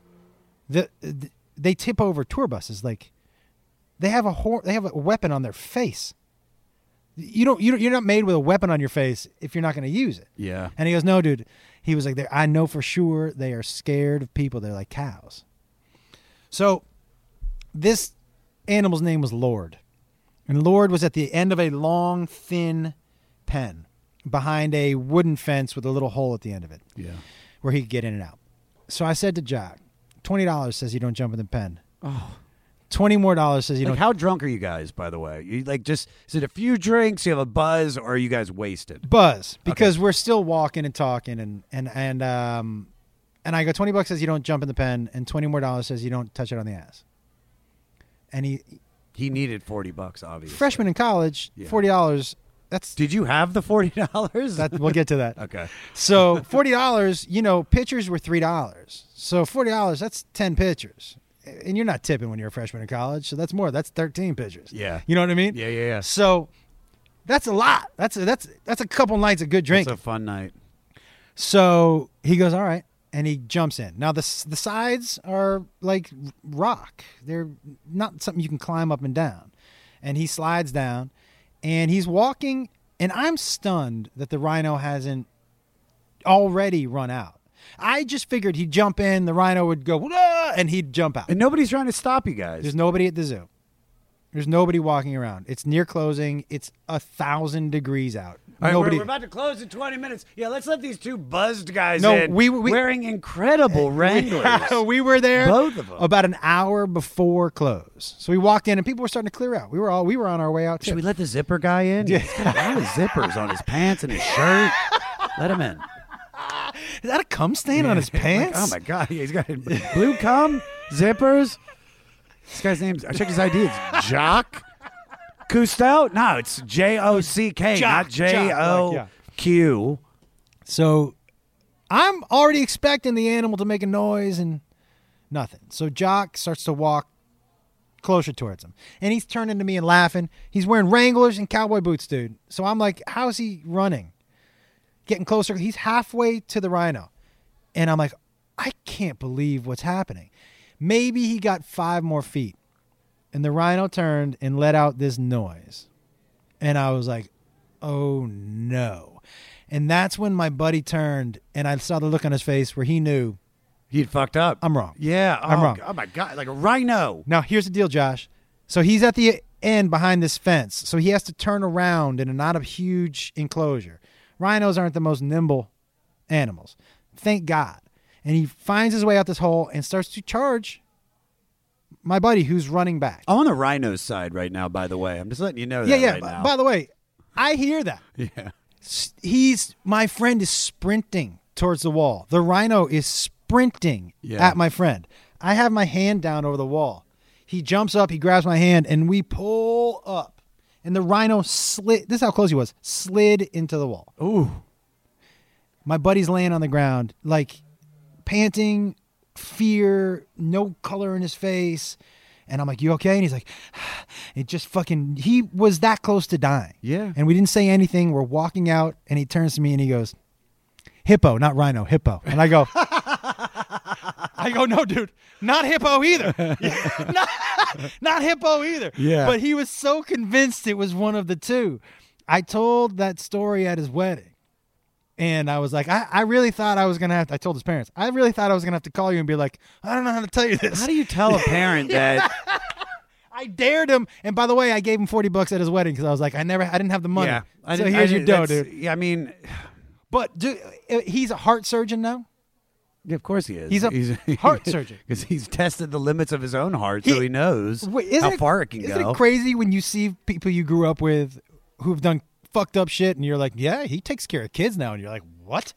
The, the they tip over tour buses like they have a hor- they have a weapon on their face. You don't you don't, you're not made with a weapon on your face if you're not going to use it. Yeah. And he goes, no, dude. He was like, I know for sure they are scared of people. They're like cows. So this animal's name was Lord, and Lord was at the end of a long, thin pen behind a wooden fence with a little hole at the end of it Yeah. where he could get in and out. So I said to Jack, twenty dollars says you don't jump in the pen. Oh. Twenty more dollars says you Like, don't. how drunk are you guys, by the way? You like just is it a few drinks? You have a buzz, or are you guys wasted? buzz because we're still walking and talking and and and um and I go twenty bucks says you don't jump in the pen and twenty more dollars says you don't touch it on the ass. And he He needed forty bucks, obviously. freshman in college, Yeah. forty dollars. That's Did you have the forty dollars? that. We'll get to that. (laughs) okay. So forty dollars, you know, pitchers were three dollars. So forty dollars, that's ten pitchers, and you're not tipping when you're a freshman in college. So that's more. That's thirteen pitchers. Yeah. you know what I mean. Yeah, yeah, yeah. So that's a lot. That's a, that's that's a couple nights of good It's a fun night. So he goes, all right, and he jumps in. Now the the sides are like rock; they're not something you can climb up and down. And he slides down, and he's walking, and I'm stunned that the rhino hasn't already run out. I just figured he'd jump in, the rhino would go, "Wah!" and he'd jump out. And nobody's trying to stop you guys. There's nobody at the zoo. There's nobody walking around. It's near closing. It's a thousand degrees out. Right, nobody. we're, we're about to close in 20 minutes. Yeah, let's let these two buzzed guys No, in. we- we- wearing incredible (laughs) Wranglers. (laughs) we were there Both of 'em. about an hour before close. So we walked in and people were starting to clear out. We were all we were on our way out Should too. we let the zipper guy in? Yeah. He's got a lot of zippers on his pants and his shirt. Let him in. (laughs) Is that a cum stain on his Like, oh pants? oh my god, he's got blue cum, zippers. This guy's name. I checked his ID. It's Jock Cousteau. No, it's J O C K, Jock, not J O Q. So I'm already expecting the animal to make a noise and nothing. So Jock starts to walk closer towards him. And he's turning to me and laughing. He's wearing Wranglers and cowboy boots, dude. So I'm like, how's he running? Getting closer. He's halfway to the rhino. And I'm like, I can't believe what's happening. Maybe he got five more feet. And the rhino turned and let out this noise. And I was like, oh no. And that's when my buddy turned and I saw the look on his face where he knew He'd fucked up. I'm wrong. Yeah, I'm oh, wrong. Oh my god, like a rhino. Now, here's the deal, Josh. So he's at the end behind this fence. So he has to turn around in a not a huge enclosure. Rhinos aren't the most nimble animals. Thank God. And he finds his way out this hole and starts to charge my buddy who's running back. I'm on the rhino's side right now. By the way, I'm just letting you know yeah, that yeah. right b-. By the way, I hear that. (laughs) yeah. S- He's my friend is sprinting towards the wall. The rhino is sprinting Yeah. at my friend. I have my hand down over the wall. He jumps up, he grabs my hand, and we pull up. And the rhino slid. This is how close he was. Slid into the wall. Ooh. My buddy's laying on the ground, like panting, fear, no color in his face. And I'm like, "You okay?" And he's like, (sighs) "It just fucking." He was that close to dying. Yeah. And we didn't say anything. We're walking out, and he turns to me and he goes, "Hippo, not rhino, hippo." And I go, (laughs) "I go, no, dude, not hippo either. not, (laughs) (laughs) not hippo either." Yeah. But he was so convinced it was one of the two. I told that story at his wedding. And I was like, I, I really thought I was gonna have to, I told his parents, I really thought I was gonna have to call you and be like, I don't know how to tell you this. How do you tell a parent (laughs) that? (laughs) I dared him, and by the way, I gave him forty bucks at his wedding because I was like, I never, I didn't have the money. Yeah. I so didn't- here's I your didn't- dough, that's- dude. Yeah, I mean, But dude, uh, he's a heart surgeon now. yeah, of course he is. He's a heart (laughs) surgeon. because he's tested the limits of his own heart, so He- he knows Wait, isn't how far it can isn't go. it crazy when you see people you grew up with who've done fucked up shit, and you're like, yeah, he takes care of kids now, and you're like, what?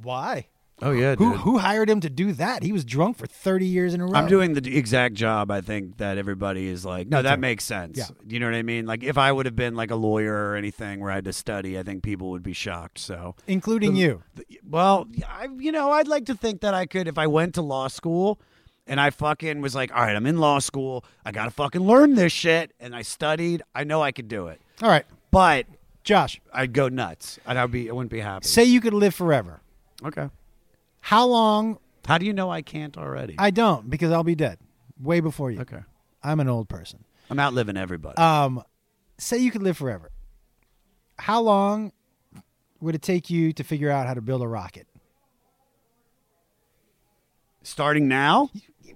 Why? oh yeah, Who dude. who hired him to do that? He was drunk for thirty years in a row. I'm doing the exact job. I think that everybody is like, no, that makes sense. Yeah. You know what I mean? Like, if I would have been like a lawyer or anything where I had to study, I think people would be shocked. So, including you. well, I, you know, I'd like to think that I could if I went to law school and I fucking was like, all right, I'm in law school. I got to fucking learn this shit. And I studied. I know I could do it. All right, But Josh, I'd go nuts. And I'd be, I wouldn't be happy. say you could live forever. okay. How long? How do you know I can't already? I don't because I'll be dead way before you. okay. I'm an old person. I'm outliving everybody. Um, say you could live forever. How long would it take you to figure out how to build a rocket? Starting now?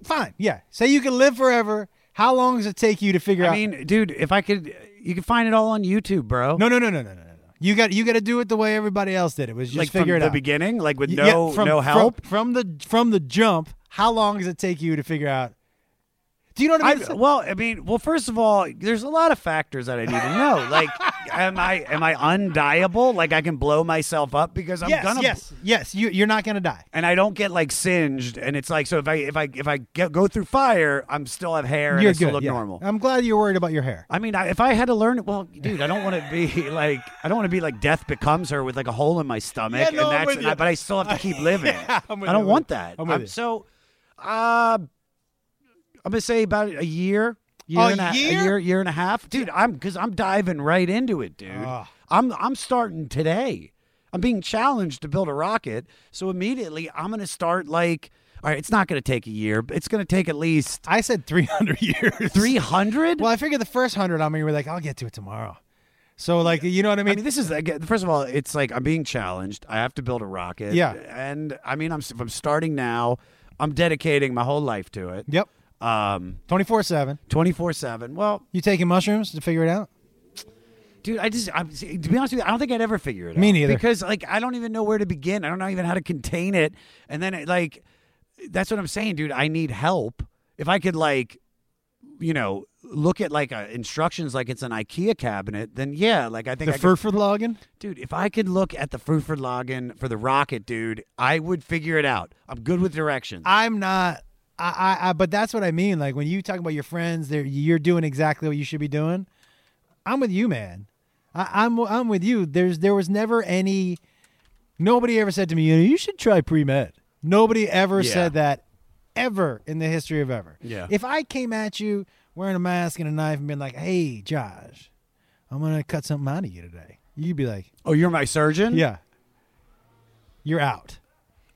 Fine, yeah. Say you could live forever. How long does it take you to figure out I out? mean, dude, if I could, you can find it all on YouTube, bro. no, no, no, no, no, no, no. You got you got to do it the way everybody else did. It was just like figure from it the out. beginning, like with Y- no yeah, from- no from- help. from, the from the jump. How long does it take you to figure out? Do you know what I I, mean? well, I mean, well, first of all, there's a lot of factors that I need to know. (laughs) Like, am I am I undieable? Like, I can blow myself up because I'm yes, gonna. yes, yes. You you're not gonna die. And I don't get like singed, and it's like so if I if I if I get, go through fire, I'm still have hair and You're I still good. look yeah. normal. I'm glad you're worried about your hair. I mean, I, if I had to learn well, dude, I don't want to be (laughs) like I don't want to be like death becomes her with like a hole in my stomach, Yeah, no, and that's with and I, but I still have to keep (laughs) living. Yeah, you, don't want that. I'm so, uh, I'm gonna say about a year, year A and a, year? a year, year and a half, dude. I'm because I'm diving right into it, dude. Ah. I'm I'm starting today. I'm being challenged to build a rocket, so immediately I'm gonna start like. All right, it's not going to take a year, but it's going to take at least I said 300 (laughs) years. 300. Well, I figured the first hundred. I'm gonna be like, I'll get to it tomorrow. So like, you know what I I mean? mean, this is again. First of all, it's like I'm being challenged. I have to build a rocket. Yeah. and I mean, I'm if I'm starting now. I'm dedicating my whole life to it. yep. Um, 24 seven. twenty four seven. Well, You taking mushrooms to figure it out? dude, I just I'm, to be honest with you, I don't think I'd ever figure it out. Me neither. Because like I don't even know where to begin. I don't know even how to contain it. And then it, like that's what I'm saying, dude. I need help. If I could like, you know, look at like uh, instructions like it's an IKEA cabinet, then yeah, like I think The I could Furford login. Dude, if I could look at the Fruford login for the rocket, dude, I would figure it out. I'm good with directions. I'm not. I, I, I. But that's what I mean. Like when you talk about your friends, they're you're doing exactly what you should be doing. I'm with you, man. I, I'm I'm with you. There's there was never any. Nobody ever said to me, you know, you should try pre med. Nobody ever Yeah. said that, ever in the history of ever. Yeah. If I came at you wearing a mask and a knife and been like, "Hey, Josh, I'm gonna cut something out of you today," you'd be like, oh, you're my surgeon? "Yeah, you're out."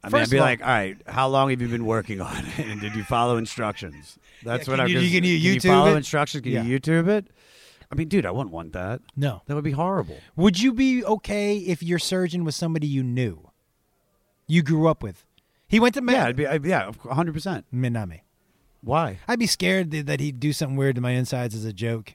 I mean, I'd be all- like, all right, how long have you been working on it? And did you follow instructions? That's Yeah, what I'm you- just- can you Can you YouTube follow it? instructions? Can Yeah. you YouTube it? I mean, dude, I wouldn't want that. No. That would be horrible. Would you be okay if your surgeon was somebody you knew, you grew up with? He went to med. Yeah, I'd be, I'd, yeah, 100%. Me- not me. Why? I'd be scared that that he'd do something weird to my insides as a joke.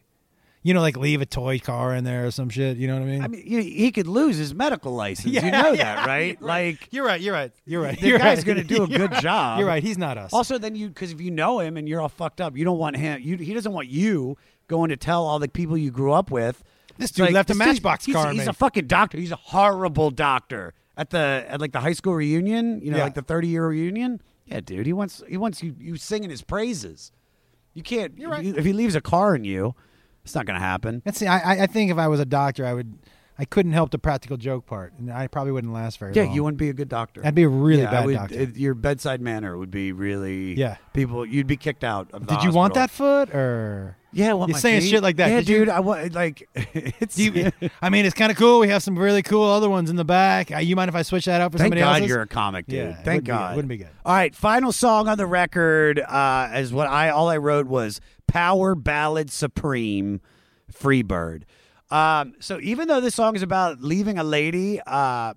You know, like leave a toy car in there or some shit. You know what I mean? I mean, you, he could lose his medical license. you know (laughs) that, right? Like, you're right. You're right. You're right. the you're guy's right. going to do a (laughs) good right. job. You're right. He's not us. Also, then you because if you know him and you're all fucked up, you don't want him. You, he doesn't want you going to tell all the people you grew up with. This dude left a this dude- Matchbox he's, car, He's man. a fucking doctor. He's a horrible doctor at the at like the high school reunion. You know, Yeah. like the 30 year reunion. Yeah, dude. He wants he wants you you singing his praises. You can't. You're right. If he leaves a car in you, it's not going to happen. Let's see. I, I- think if I was a doctor, I would. I couldn't help the practical joke part, and I probably wouldn't last very Yeah, long. you wouldn't be a good doctor. I'd be a really Yeah, bad would- doctor. it- your bedside manner would be really. Yeah. People, you'd be kicked out. Of the Did you want that foot or? Yeah, well, You're saying feet- shit like that. Yeah, Did you- dude. I want like (laughs) it's. You, I mean, it's kind of cool. We have some really cool other ones in the back. Uh, You mind if I switch that out for Thank somebody else? Thank God else's? you're a comic, dude. Yeah, Thank wouldn't be. God. Wouldn't be good. All right, final song on the record uh, is what I all I wrote was "Power Ballad Supreme," Freebird. Um, so even though this song is about leaving a lady uh,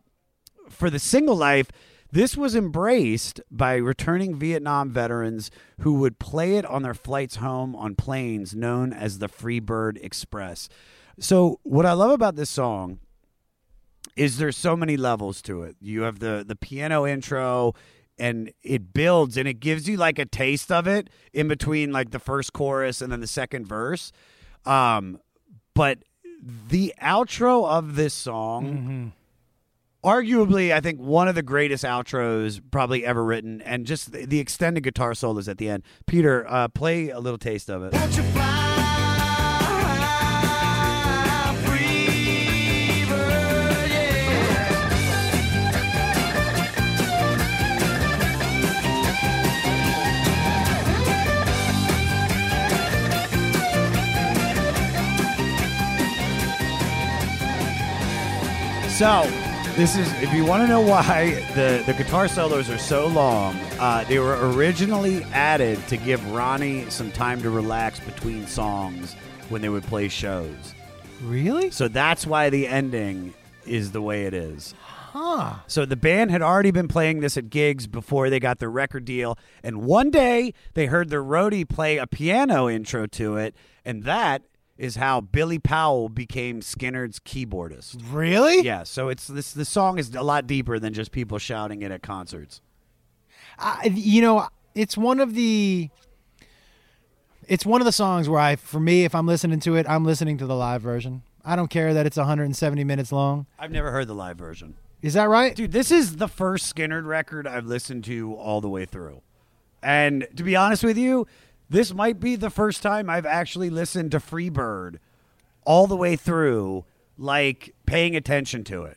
for the single life, this was embraced by returning Vietnam veterans who would play it on their flights home on planes known as the Freebird Express. So what I love about this song is there's so many levels to it. You have the the piano intro and it builds and it gives you like a taste of it in between like the first chorus and then the second verse. Um but the outro of this song arguably I think one of the greatest outros probably ever written and just the, the extended guitar solos at the end. Peter, uh play a little taste of it. So, this is if you want to know why the, the guitar solos are so long, uh, they were originally added to give Ronnie some time to relax between songs when they would play shows. Really? So that's why the ending is the way it is. Huh. So the band had already been playing this at gigs before they got their record deal, and one day they heard their roadie play a piano intro to it, and that is how Billy Powell became Skynyrd's keyboardist. Really? Yeah, so it's this the song is a lot deeper than just people shouting it at concerts. I, you know, it's one of the. It's one of the songs where I, for me, if I'm listening to it, I'm listening to the live version. I don't care that it's 170 minutes long. I've never heard the live version. Is that right? Dude, this is the first Skinner record I've listened to all the way through. And to be honest with you, this might be the first time I've actually listened to Freebird all the way through, like paying attention to it.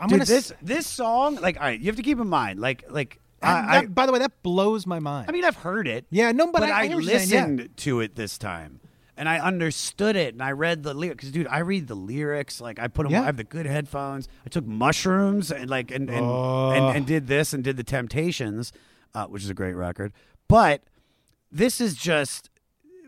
I'm Dude, gonna this s- this song, like, all right, you have to keep in mind, like, like that- I, I, by the way, that blows my mind. I mean, I've heard it. Yeah, no, but I- I I, hear what you're saying, listened to it this time, and I understood it, and I read the lyrics. Because, dude, I read the lyrics. Like, I put them. Yeah. I have the good headphones. I took mushrooms and like and and, and and did this and did the Temptations, uh, which is a great record. But this is just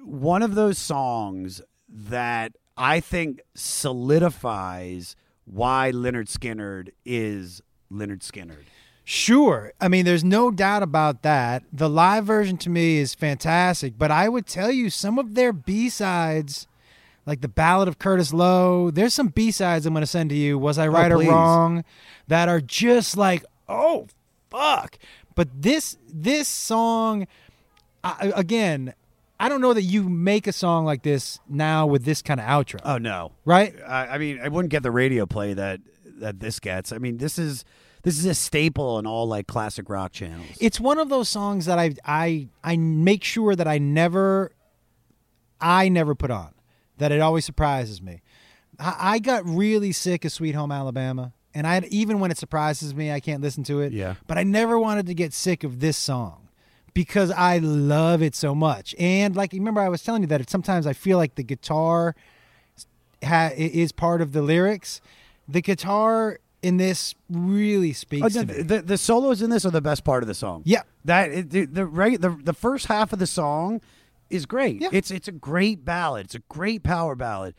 one of those songs that I think solidifies why Lynyrd Skynyrd is Lynyrd Skynyrd. Sure. I mean, there's no doubt about that. The live version to me is fantastic, but I would tell you some of their B-sides, like the Ballad of Curtis Loew, there's some B-sides I'm going to send to you, Was I oh, Right or. Wrong, that are just like, oh, fuck. But this this song, I, again, I don't know that you make a song like this now with this kind of outro. Oh no, right? I, I mean, I wouldn't get the radio play that that this gets. I mean, this is this is a staple in all like classic rock channels. It's one of those songs that I I I make sure that I never I never put on. That it always surprises me. I, I got really sick of Sweet Home Alabama, and I even when it surprises me, I can't listen to it. Yeah. But I never wanted to get sick of this song because I love it so much. And like remember, I was telling you that sometimes I feel like the guitar ha- is part of the lyrics. The guitar in this really speaks Oh, to the, me. the, the solos in this are the best part of the song. Yeah. that it, the the, right, the the first half of the song is great. Yeah. It's it's a great ballad. It's a great power ballad.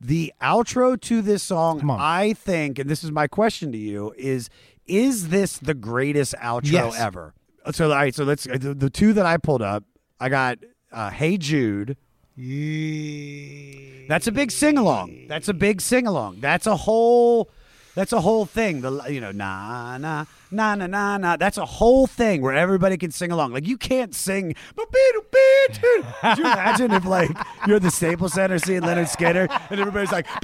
The outro to this song, I think, and this is my question to you: is is this the greatest outro Yes. ever? So, all right, so let's the, the two that I pulled up. I got uh, "Hey Jude," Yeah. That's a big sing along. That's a big sing along. That's a whole. That's a whole thing. The you know na na na na na na. That's a whole thing where everybody can sing along. Like you can't sing. Could you imagine if like you're at the Staples Center seeing Lynyrd Skynyrd and everybody's like That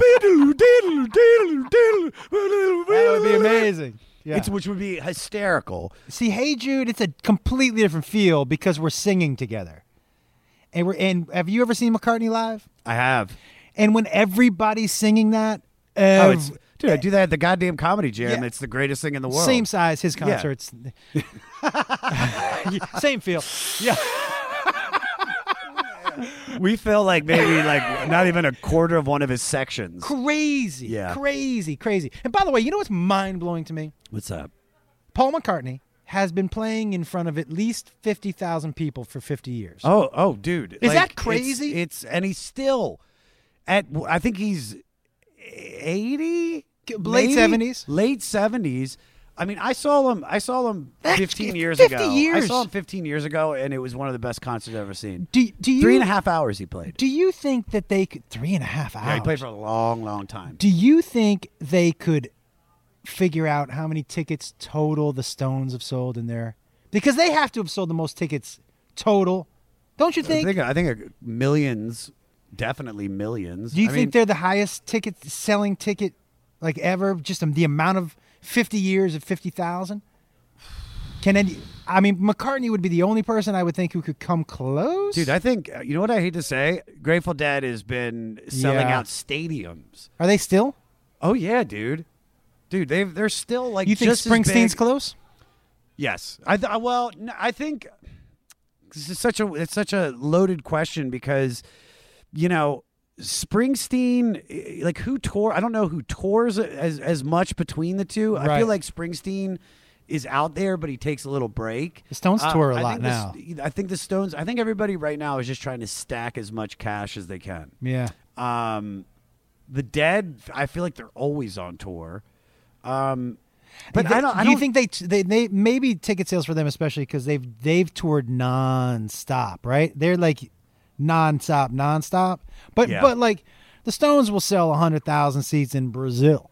would be amazing. Yeah. It's which would be hysterical. See, Hey Jude, it's a completely different feel because we're singing together. And we're and have you ever seen McCartney live? I have. And when everybody's singing that, Oh, it's dude. I do that at the goddamn comedy jam. Yeah. It's the greatest thing in the world. same size, his Yeah. concerts. (laughs) (laughs) same feel. Yeah. We feel like maybe like not even a quarter of one of his sections. Crazy. Yeah. Crazy, crazy. And by the way, you know what's mind blowing to me? What's up? Paul McCartney has been playing in front of at least 50,000 people for 50 years. Oh, oh, dude. Is Like, that it's- crazy? It's, and he's still at. I think he's eighty, Late maybe? 70s? late seventies. I mean, I saw them. I saw them That's- 15 years 50 ago. I years. saw him 15 years ago, and it was one of the best concerts I've ever seen. Do, do you Three and a half hours he played. Do you think that they could three and a half hours? Yeah, he played for a long, long time. Do you think they could figure out how many tickets total the Stones have sold in there? Because they have to have sold the most tickets total. Don't you think? I think? think I think millions, definitely millions. Do you I think mean, they're the highest ticket selling ticket like ever? Just the amount of fifty years of fifty thousand. Can any? I mean, McCartney would be the only person I would think who could come close. Dude, I think uh, you know what I hate to say. Grateful Dead has been selling Yeah. out stadiums. are they still? Oh yeah, dude. Dude, they they're still like You think Springsteen's close? Yes, I th- well, I think this is such a it's such a loaded question because you know Springsteen, eh, like who tore? I don't know who tours as as much between the two. I feel like Springsteen is out there, but he takes a little break. The Stones Uh, tour a I lot the now. S- I think the Stones. I think everybody right now is just trying to stack as much cash as they can. Yeah. Um, the Dead, I feel like they're always on tour. Um, but They- I don't. I do you think they, they they maybe ticket sales for them especially because they've they've toured nonstop, right? They're like nonstop, nonstop. But Yeah. but like the Stones will sell hundred thousand seats in Brazil.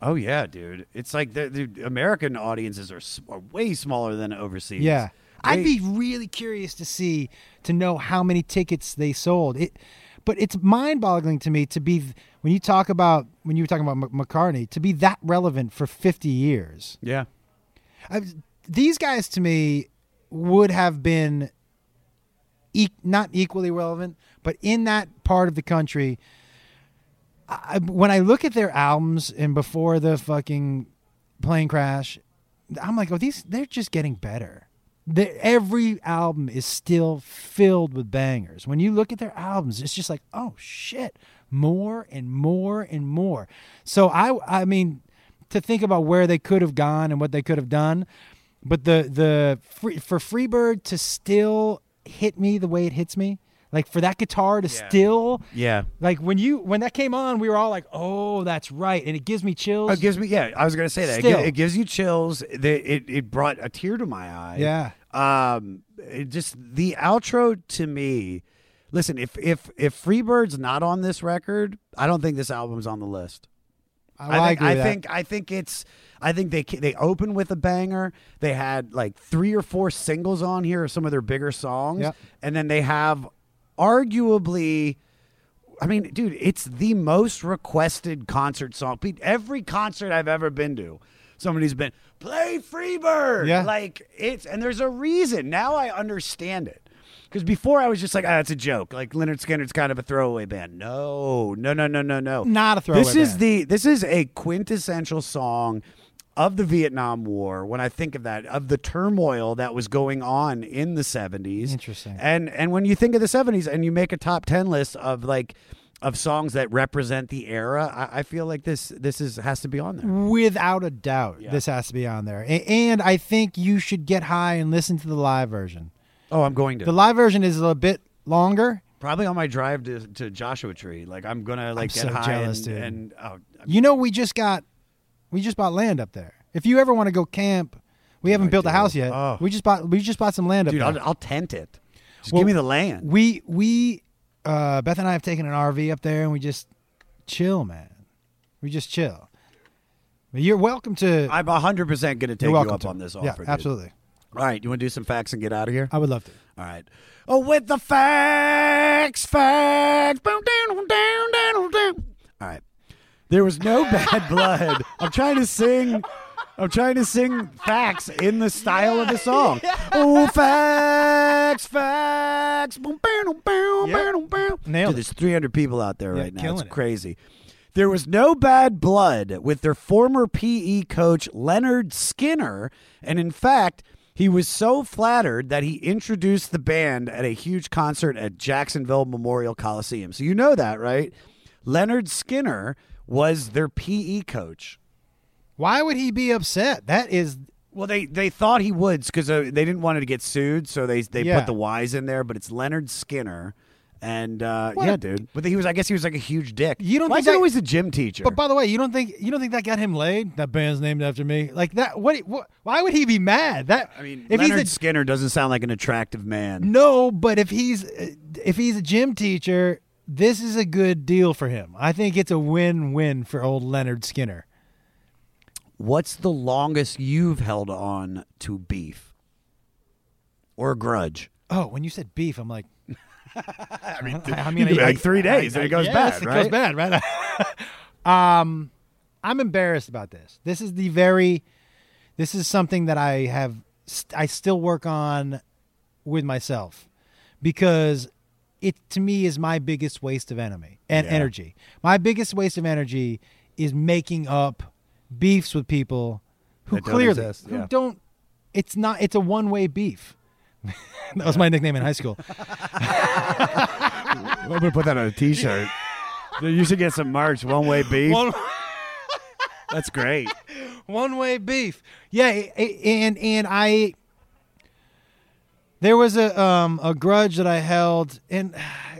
Oh yeah, dude. It's like the, the American audiences are, are way smaller than overseas. Yeah, I'd be really curious to see to know how many tickets they sold. It, but it's mind-boggling to me to be when you talk about when you were talking about Mc- McCartney to be that relevant for fifty years. Yeah. I, these guys to me would have been e- not equally relevant, but in that part of the country. I, when I look at their albums and before the fucking plane crash, I'm like, oh, these they're just getting better. every album is still filled with bangers. When you look at their albums, it's just like, oh shit, more and more and more. So I, I mean, to think about where they could have gone and what they could have done, but the the free, for Freebird to still hit me the way it hits me, like for that guitar to still, Yeah. like when you when that came on, we were all like, oh, that's right, and it gives me chills. It gives me yeah. I was gonna say that it, Still. gi- it gives you chills. The- It it brought a tear to my eye. Yeah. Um. It just the outro to me. Listen, if if if Freebird's not on this record, I don't think this album's on the list. I, I think agree I think I think it's I think they they open with a banger. They had like three or four singles on here, some of their bigger songs, Yep. and then they have arguably. I mean, dude, it's the most requested concert song. Every concert I've ever been to, somebody's been play Freebird. Yeah. like it's and there's a reason. Now I understand it. Because before I was just like, ah, it's a joke. Like Lynyrd Skynyrd's kind of a throwaway band. No, no, no, no, no, no. Not a throwaway This is band. the this is a quintessential song of the Vietnam War. When I think of that, of the turmoil that was going on in the seventies. Interesting. And and when you think of the seventies, and you make a top ten list of like of songs that represent the era, I, I feel like this this is has to be on there. Without a doubt, this has to be on there. A- and I think you should get high and listen to the live version. Oh, I'm going to. The live version is a bit longer. Probably on my drive to, to Joshua Tree. Like I'm gonna like I'm get so high jealous, and, and oh, You know, we just got, we just bought land up there. If you ever want to go camp, we haven't built a house yet. Oh. We just bought, we just bought some land up dude, there. I'll, I'll tent it. Just Well, give me the land. We we uh, Beth and I have taken an RV up there, and we just chill, man. We just chill. You're welcome to. I'm 100 percent going to take you up to. on this offer. Yeah, dude. All right, you want to do some facts and get out of here? I would love to. All right. Oh, with the facts, facts. Boom, down, down, down, down. All right. There was no bad blood. I'm trying to sing. I'm trying to sing facts in the style of the song. Oh, facts, facts. Boom, boom, boom, Yeah. boom, boom. Nailed Dude, it. there's 300 people out there Yeah, right now. It's it. crazy. There was no bad blood with their former PE coach, Leonard Skinner. And in fact, he was so flattered that he introduced the band at a huge concert at Jacksonville Memorial Coliseum. So you know that, right? Leonard Skinner was their PE coach. Why would he be upset? That is Well, they, they thought he would because uh, they didn't want to get sued, so they they Yeah. put the Y's in there. But it's Leonard Skinner, and uh, yeah, dude. But he was, I guess, he was like a huge dick. You don't Why think is it that- always a gym teacher? But by the way, you don't think you don't think that got him laid? That band's named after me. Like that. What? what why would he be mad? That I mean, if Leonard he's a, Skinner doesn't sound like an attractive man. no, but if he's if he's a gym teacher, this is a good deal for him. I think it's a win-win for old Leonard Skinner. What's the longest you've held on to beef or grudge? Oh, when you said beef, I'm like, (laughs) I mean, I (laughs) mean, I- like three days, I- and it goes yes, bad, It goes bad, right? (laughs) um, I'm embarrassed about this. This is the very, this is something that I have, st- I still work on with myself because it to me is my biggest waste of enemy and Yeah. energy. My biggest waste of energy is making up beefs with people who That don't clearly exist, who don't. It's not. It's a one way beef. (laughs) that was my nickname in high school. (laughs) I'm gonna put that on a T-shirt. you should get some merch. One way beef. One- (laughs) That's great. one way beef. Yeah, and and I there was a um a grudge that I held, and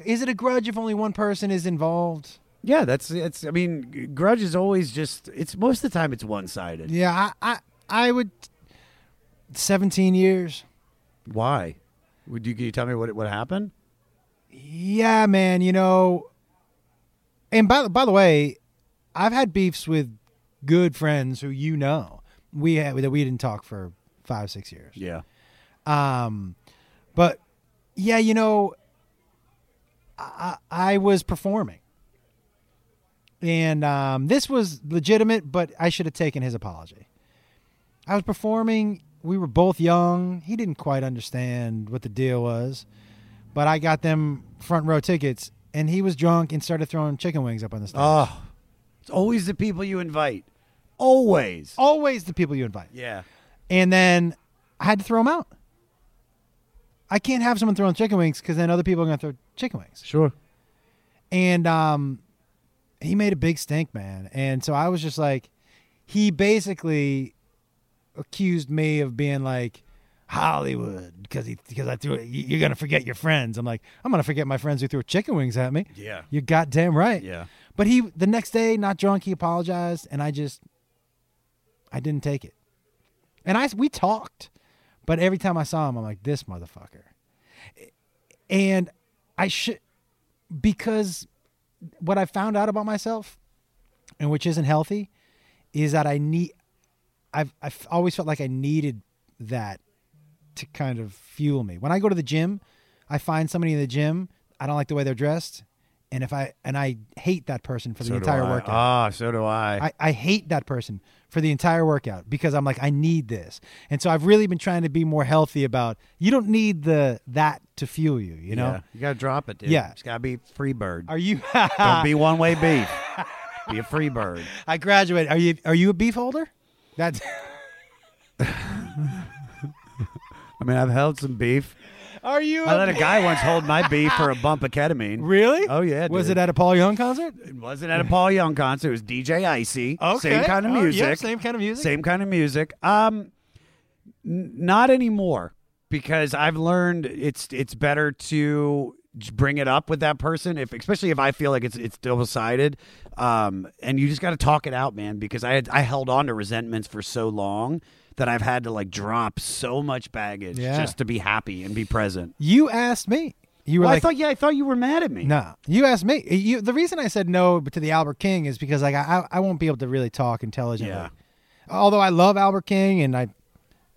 is it a grudge if only one person is involved? Yeah, that's it's. I mean, grudge is always just. It's most of the time it's one sided. Yeah, I I, I would. Seventeen years. Why? Would you? Can you tell me what what happened? Yeah, man. You know. And by by the way, I've had beefs with good friends who you know we had that we didn't talk for five six years. Yeah. Um, but yeah, you know, I, I I was performing, and um, this was legitimate, but I should have taken his apology. I was performing. We were both young. He didn't quite understand what the deal was, but I got them front row tickets, and he was drunk and started throwing chicken wings up on the stage. Oh, it's always the people you invite. Always. Always the people you invite. Yeah. And then I had to throw them out. I can't have someone throwing chicken wings because then other people are going to throw chicken wings. Sure. And um, he made a big stink, man. And so I was just like, he basically accused me of being like Hollywood because he because I threw it. you- You're gonna forget your friends. I'm like, I'm gonna forget my friends who threw chicken wings at me. Yeah. You're goddamn right. Yeah. But he the next day, not drunk, he apologized, and I just I didn't take it. And I we talked, but every time I saw him, I'm like, this motherfucker. And I should because what I found out about myself, and which isn't healthy, is that I need. I've I've always felt like I needed that to kind of fuel me. When I go to the gym, I find somebody in the gym. I don't like the way they're dressed, and if I and I hate that person for the So entire workout. Ah, so do I. I, I hate that person for the entire workout because I'm like I need this, and so I've really been trying to be more healthy about. You don't need the that to fuel you, you know. Yeah. You gotta drop it, dude. Yeah. It's gotta be free bird. Are you? Don't be (laughs) one way beef. be a free bird. I graduated. Are you? Are you a beef holder? That's. (laughs) I mean, I've held some beef. Are you? I let a guy once hold my beef for a bump of ketamine. (laughs) Really? Oh yeah. Was dude. it at a Paul Young concert? It wasn't at a Paul Young concert. It was DJ Icy. Same kind of Oh, yeah, music. same kind of music. Same kind of music. Um, n- not anymore because I've learned it's it's better to bring it up with that person if especially if I feel like it's it's double sided. Um, and you just got to talk it out, man. Because I had I held on to resentments for so long that I've had to like drop so much baggage Yeah. just to be happy and be present. You asked me. You were Well, I like, thought yeah, I thought you were mad at me. No, you asked me. You, the reason I said no to the Albert King is because like I, I won't be able to really talk intelligently. Yeah. Although I love Albert King and I,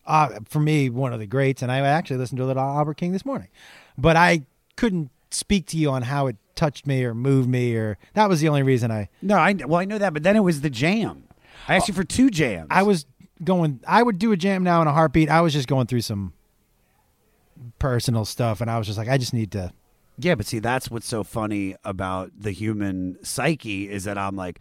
uh, for me, one of the greats, and I actually listened to a little Albert King this morning, but I couldn't speak to you on how it touched me or moved me or that was the only reason I No, I well I know that, but then it was the jam. I asked you for two jams. I was going. I would do a jam now in a heartbeat. I was just going through some personal stuff, and I was just like, I just need to. Yeah, but see, that's what's so funny about the human psyche is that I'm like,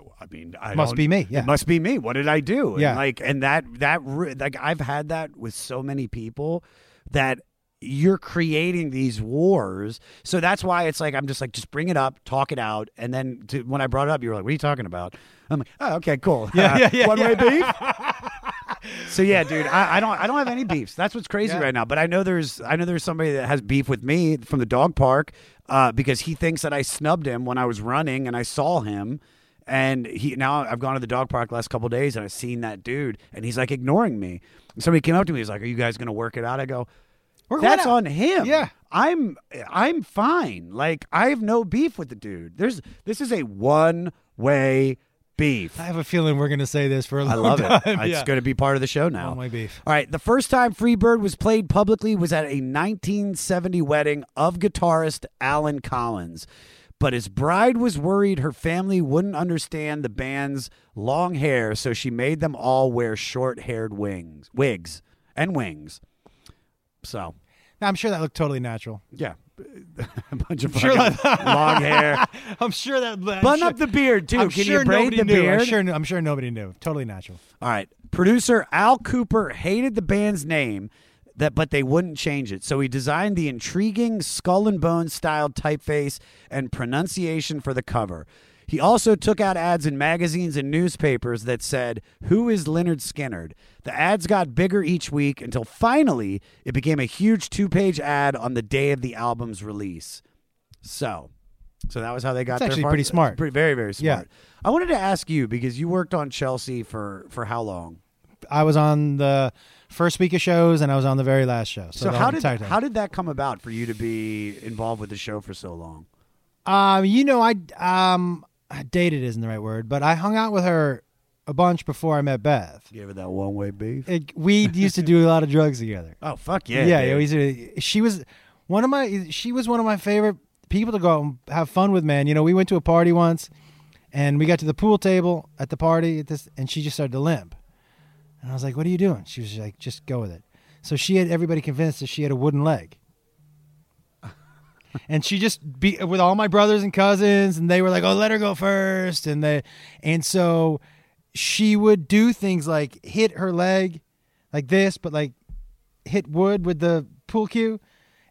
oh, I mean, I Must be me, yeah. it must be me. What did I do? And Yeah. like, and that that like I've had that with so many people that you're creating these wars. So that's why it's like I'm just like just bring it up, talk it out, and then to, when I brought it up, you were like, "What are you talking about?" I'm like, "Oh, okay, cool. Yeah, yeah, yeah, One way yeah. beef." (laughs) So yeah, dude, I, I don't I don't have any beefs. That's what's crazy Yeah. right now. But I know there's I know there's somebody that has beef with me from the dog park uh, because he thinks that I snubbed him when I was running and I saw him. And he now I've gone to the dog park last couple days and I've seen that dude and he's like ignoring me. And somebody came up to me, he's like, "Are you guys gonna work it out?" I go, "That's on him. Yeah. I'm I'm fine. Like I have no beef with the dude. There's this is a one way beef. I have a feeling we're going to say this for a long I love it. (laughs) time. It's yeah. going to be part of the show now. One-way beef. All right. The first time Freebird was played publicly was at a 1970 wedding of guitarist Allen Collins. But his bride was worried her family wouldn't understand the band's long hair, so she made them all wear short haired wings, wigs and wings. So, Now, I'm sure that looked totally natural. yeah. (laughs) a bunch of Sure fucking long hair. (laughs) I'm sure that. I'm Bun sure, up the beard, too. I'm Can sure you braid nobody the knew. beard? I'm sure. I'm sure nobody knew. Totally natural. All right. Producer Al Kooper hated the band's name, that but they wouldn't change it. So he designed the intriguing skull and bone style typeface and pronunciation for the cover. He also took out ads in magazines and newspapers that said, Who is Lynyrd Skynyrd? The ads got bigger each week until finally it became a huge two page ad on the day of the album's release. So, so that was how they got It's their actually pretty smart. Pretty, very, very Yeah. smart. I wanted to ask you because you worked on Chelsea for for how long? I was on the first week of shows, and I was on the very last show. So, So how did time. how did that come about for you to be involved with the show for so long? Um, you know, I um, dated isn't the right word, but I hung out with her a bunch before I met Beth. Give her that one way beef. It, we used to do a lot of drugs together. (laughs) Oh fuck yeah! yeah, dude. we used to- she was one of my she was one of my favorite people to go out and have fun with. Man, you know, we went to a party once, and we got to the pool table at the party at this, and she just started to limp, and I was like, "What are you doing?" She was like, "Just go with it." So she had everybody convinced that she had a wooden leg. And she just be with all my brothers and cousins and they were like oh let her go first. And they and so she would do things like hit her leg like this but like hit wood with the pool cue.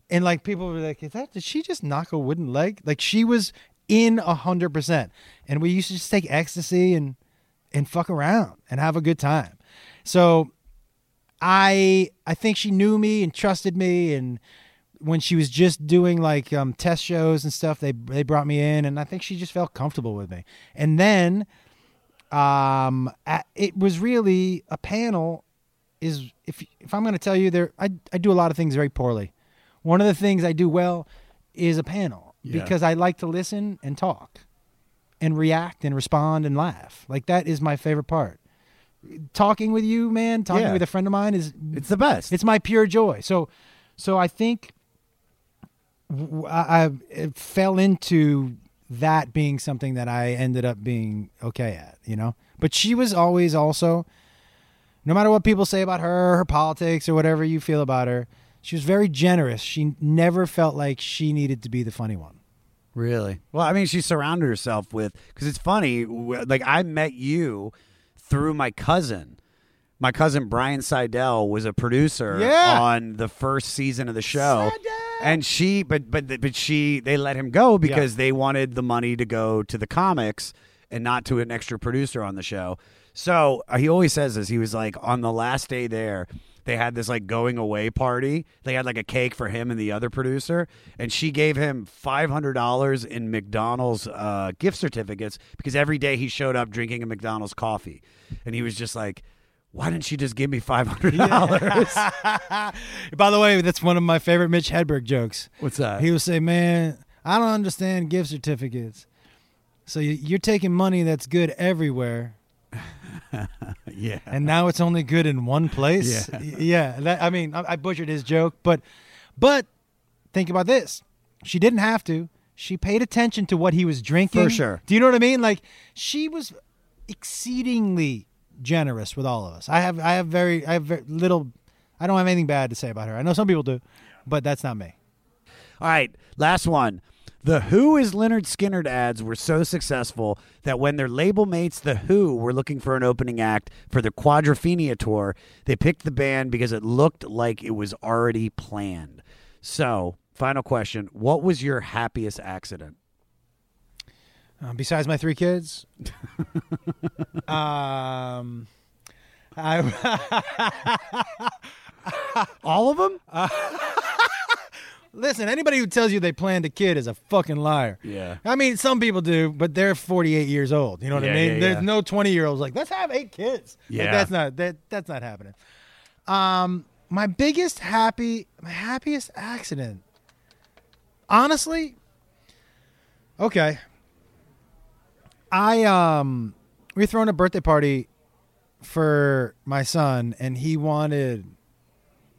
And like people were like is that did she just knock a wooden leg? Like she was in a hundred percent. And we used to just take ecstasy and and fuck around and have a good time. So i i think she knew me and trusted me and when she was just doing like um, test shows and stuff, they they brought me in, and I think she just felt comfortable with me. And then, um, a- it was really a panel. Is if if I'm going to tell you, there I I do a lot of things very poorly. One of the things I do well is a panel Yeah. because I like to listen and talk, and react and respond and laugh. Like that is my favorite part. Talking with you, man, talking Yeah. with a friend of mine is It's the best. it's my pure joy. So, so I think I, I fell into that being something that I ended up being okay at, you know. But she was always also, no matter what people say about her, her politics, or whatever you feel about her, she was very generous. She never felt like she needed to be the funny one. Really? Well, I mean, she surrounded herself with because it's funny. Like I met you through my cousin. My cousin Brian Seidel was a producer Yeah. on the first season of the show, and she, but but but she, they let him go because they wanted the money to go to the comics and not to an extra producer on the show. So uh, he always says this. He was like on the last day there. They had this like going away party. They had like a cake for him and the other producer, and she gave him five hundred dollars in McDonald's uh, gift certificates because every day he showed up drinking a McDonald's coffee, and he was just like, why didn't she just give me five hundred dollars? (laughs) By the way, that's one of my favorite Mitch Hedberg jokes. What's that? He would say, "Man, I don't understand gift certificates. So you- you're taking money that's good everywhere, (laughs) yeah. and now it's only good in one place." Yeah. Yeah. That, I mean, I, I butchered his joke, but but think about this: she didn't have to. She paid attention to what he was drinking. For sure. Do you know what I mean? Like she was exceedingly generous with all of us. I have I have very I have very little. I don't have anything bad to say about her. I know some people do, but that's not me. All right, last one. The Who is Lynyrd Skynyrd ads were so successful that when their label mates, The Who, were looking for an opening act for the Quadrophenia tour, they picked the band because it looked like it was already planned. So, final question What was your happiest accident? Uh, besides my three kids, (laughs) um, I (laughs) All of them? (laughs) listen. Anybody who tells you they planned a kid is a fucking liar. Yeah. I mean, some people do, but they're 48 years old. You know what Yeah, I mean? yeah, There's yeah. no 20 year olds like let's have eight kids. Like, Yeah. that's not that that's not happening. Um, my biggest happy, my happiest accident. Honestly, okay. I um, we were throwing a birthday party for my son, and he wanted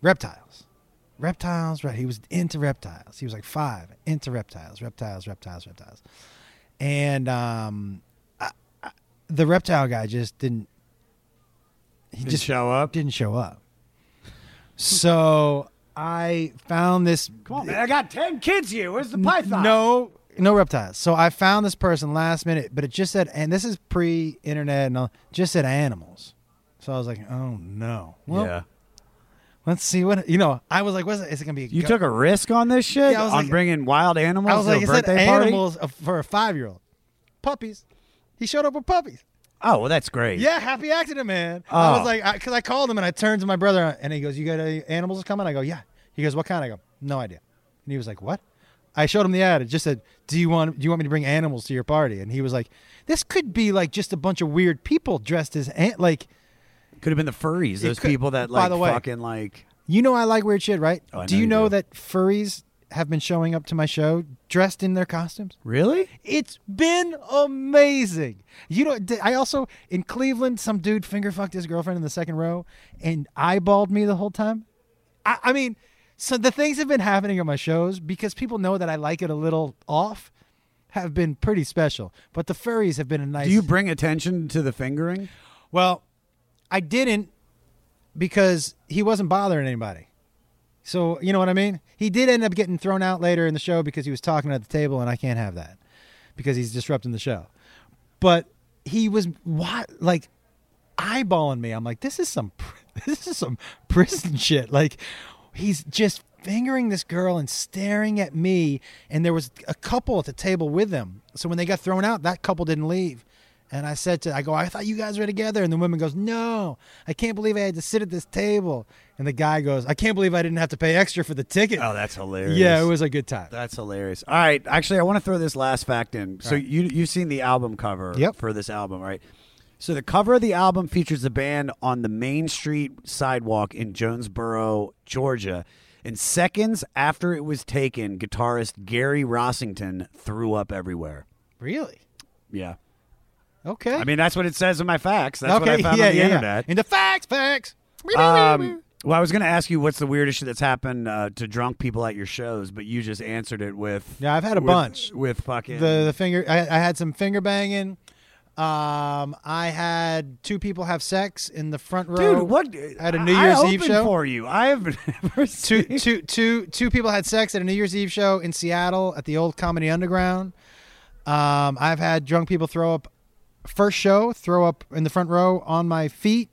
reptiles. Reptiles, right? He was into reptiles. He was like five, into reptiles, reptiles, reptiles, reptiles. And um, I, I, the reptile guy just didn't. He Didn't just show up? Didn't show up. So I found this. Come on, man. I got 10 kids here. Where's the python? No, no reptiles. So I found this person last minute, but it just said, and this is pre-internet and all, just said animals. So I was like, oh no. Well, yeah. let's see what you know. I was like, what's it? Is it gonna be? a You go- took a risk on this shit? Yeah, I was on like- bringing wild animals I was to like, a it said birthday party? animals of- for a five-year-old. Puppies. He showed up with puppies. Oh, well, that's great. Yeah, happy accident, man. I Oh. was like, because I, called him and I turned to my brother and he goes, "You got any animals coming?" I go, "Yeah." He goes, "What kind?" I go, "No idea." And he was like, "What?" I showed him the ad. It just said, "Do you want do you want me to bring animals to your party?" And he was like, "This could be like just a bunch of weird people dressed as ant like." Could have been the furries, those could- people that by like the way- fucking like. You know I like weird shit, right? Oh, I do know you you know do. that furries have been showing up to my show dressed in their costumes? Really? It's been amazing. You know, d- I also in Cleveland, some dude finger fucked his girlfriend in the second row and eyeballed me the whole time. I, I mean, so the things have been happening on my shows because people know that I like it a little off. Have been pretty special, but the furries have been a nice. Do you bring attention to the fingering? Well, I didn't because he wasn't bothering anybody. So you know what I mean. He did end up getting thrown out later in the show because he was talking at the table, and I can't have that because he's disrupting the show. But he was what like eyeballing me. I'm like, this is some (laughs) this is some prison shit. Like he's just fingering this girl and staring at me. And there was a couple at the table with them. So when they got thrown out, that couple didn't leave. And I said to, I go, I thought you guys were together. And the woman goes, No, I can't believe I had to sit at this table. And the guy goes, I can't believe I didn't have to pay extra for the ticket. Oh, that's hilarious. yeah, it was a good time. That's hilarious. All right, actually, I want to throw this last fact in. So you you've seen the album cover Yep. for this album, right? So the cover of the album features the band on the Main Street sidewalk in Jonesboro, Georgia. And seconds after it was taken, guitarist Gary Rossington threw up everywhere. Really? Yeah. Okay. I mean, that's what it says in my facts. That's okay. what I found yeah, on the yeah, internet. Yeah. In the facts, facts. Um, well, I was going to ask you what's the weirdest shit that's happened uh, to drunk people at your shows, but you just answered it with Yeah, I've had a with- bunch. with fucking the the finger. I, I had some finger banging. Um, I had two people have sex in the front row. dude. What at a New I Year's Eve opened show? for you? I have (laughs) never two, seen. two, two, two people had sex at a New Year's Eve show in Seattle at the old Comedy Underground. Um, I've had drunk people throw up. First show, throw up in the front row on my feet.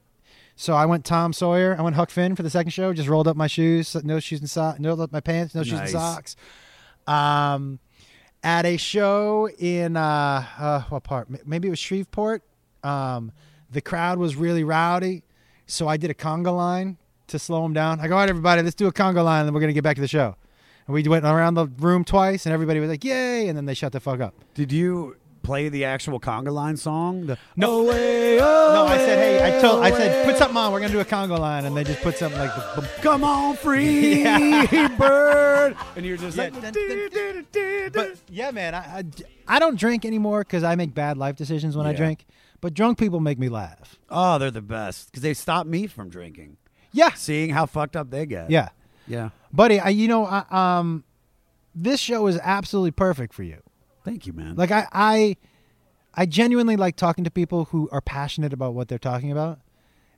So I went Tom Sawyer. I went Huck Finn for the second show. Just rolled up my shoes, no shoes and socks, up my pants, no shoes and socks. Um, at a show in uh, uh what part? Maybe it was Shreveport. Um, the crowd was really rowdy, so I did a conga line to slow them down. I go, all right, everybody, let's do a conga line, and then we're gonna get back to the show. And we went around the room twice, and everybody was like, "Yay!" And then they shut the fuck up. Did you play the actual conga line song? The, No way. no, I said, hey, I told, I said, put something on. We're gonna do a conga line, and they just put something like the. Come on, (laughs) free bird, (laughs) and you're just Yeah, like, dun, dun, But yeah, man, I, I, I don't drink anymore because I make bad life decisions when I drink. But drunk people make me laugh. oh, they're the best because they stop me from drinking. Yeah, Seeing how fucked up they get. yeah, yeah. buddy. I, you know, I, um, this show is absolutely perfect for you. Thank you, man. Like I, I, I genuinely like talking to people who are passionate about what they're talking about,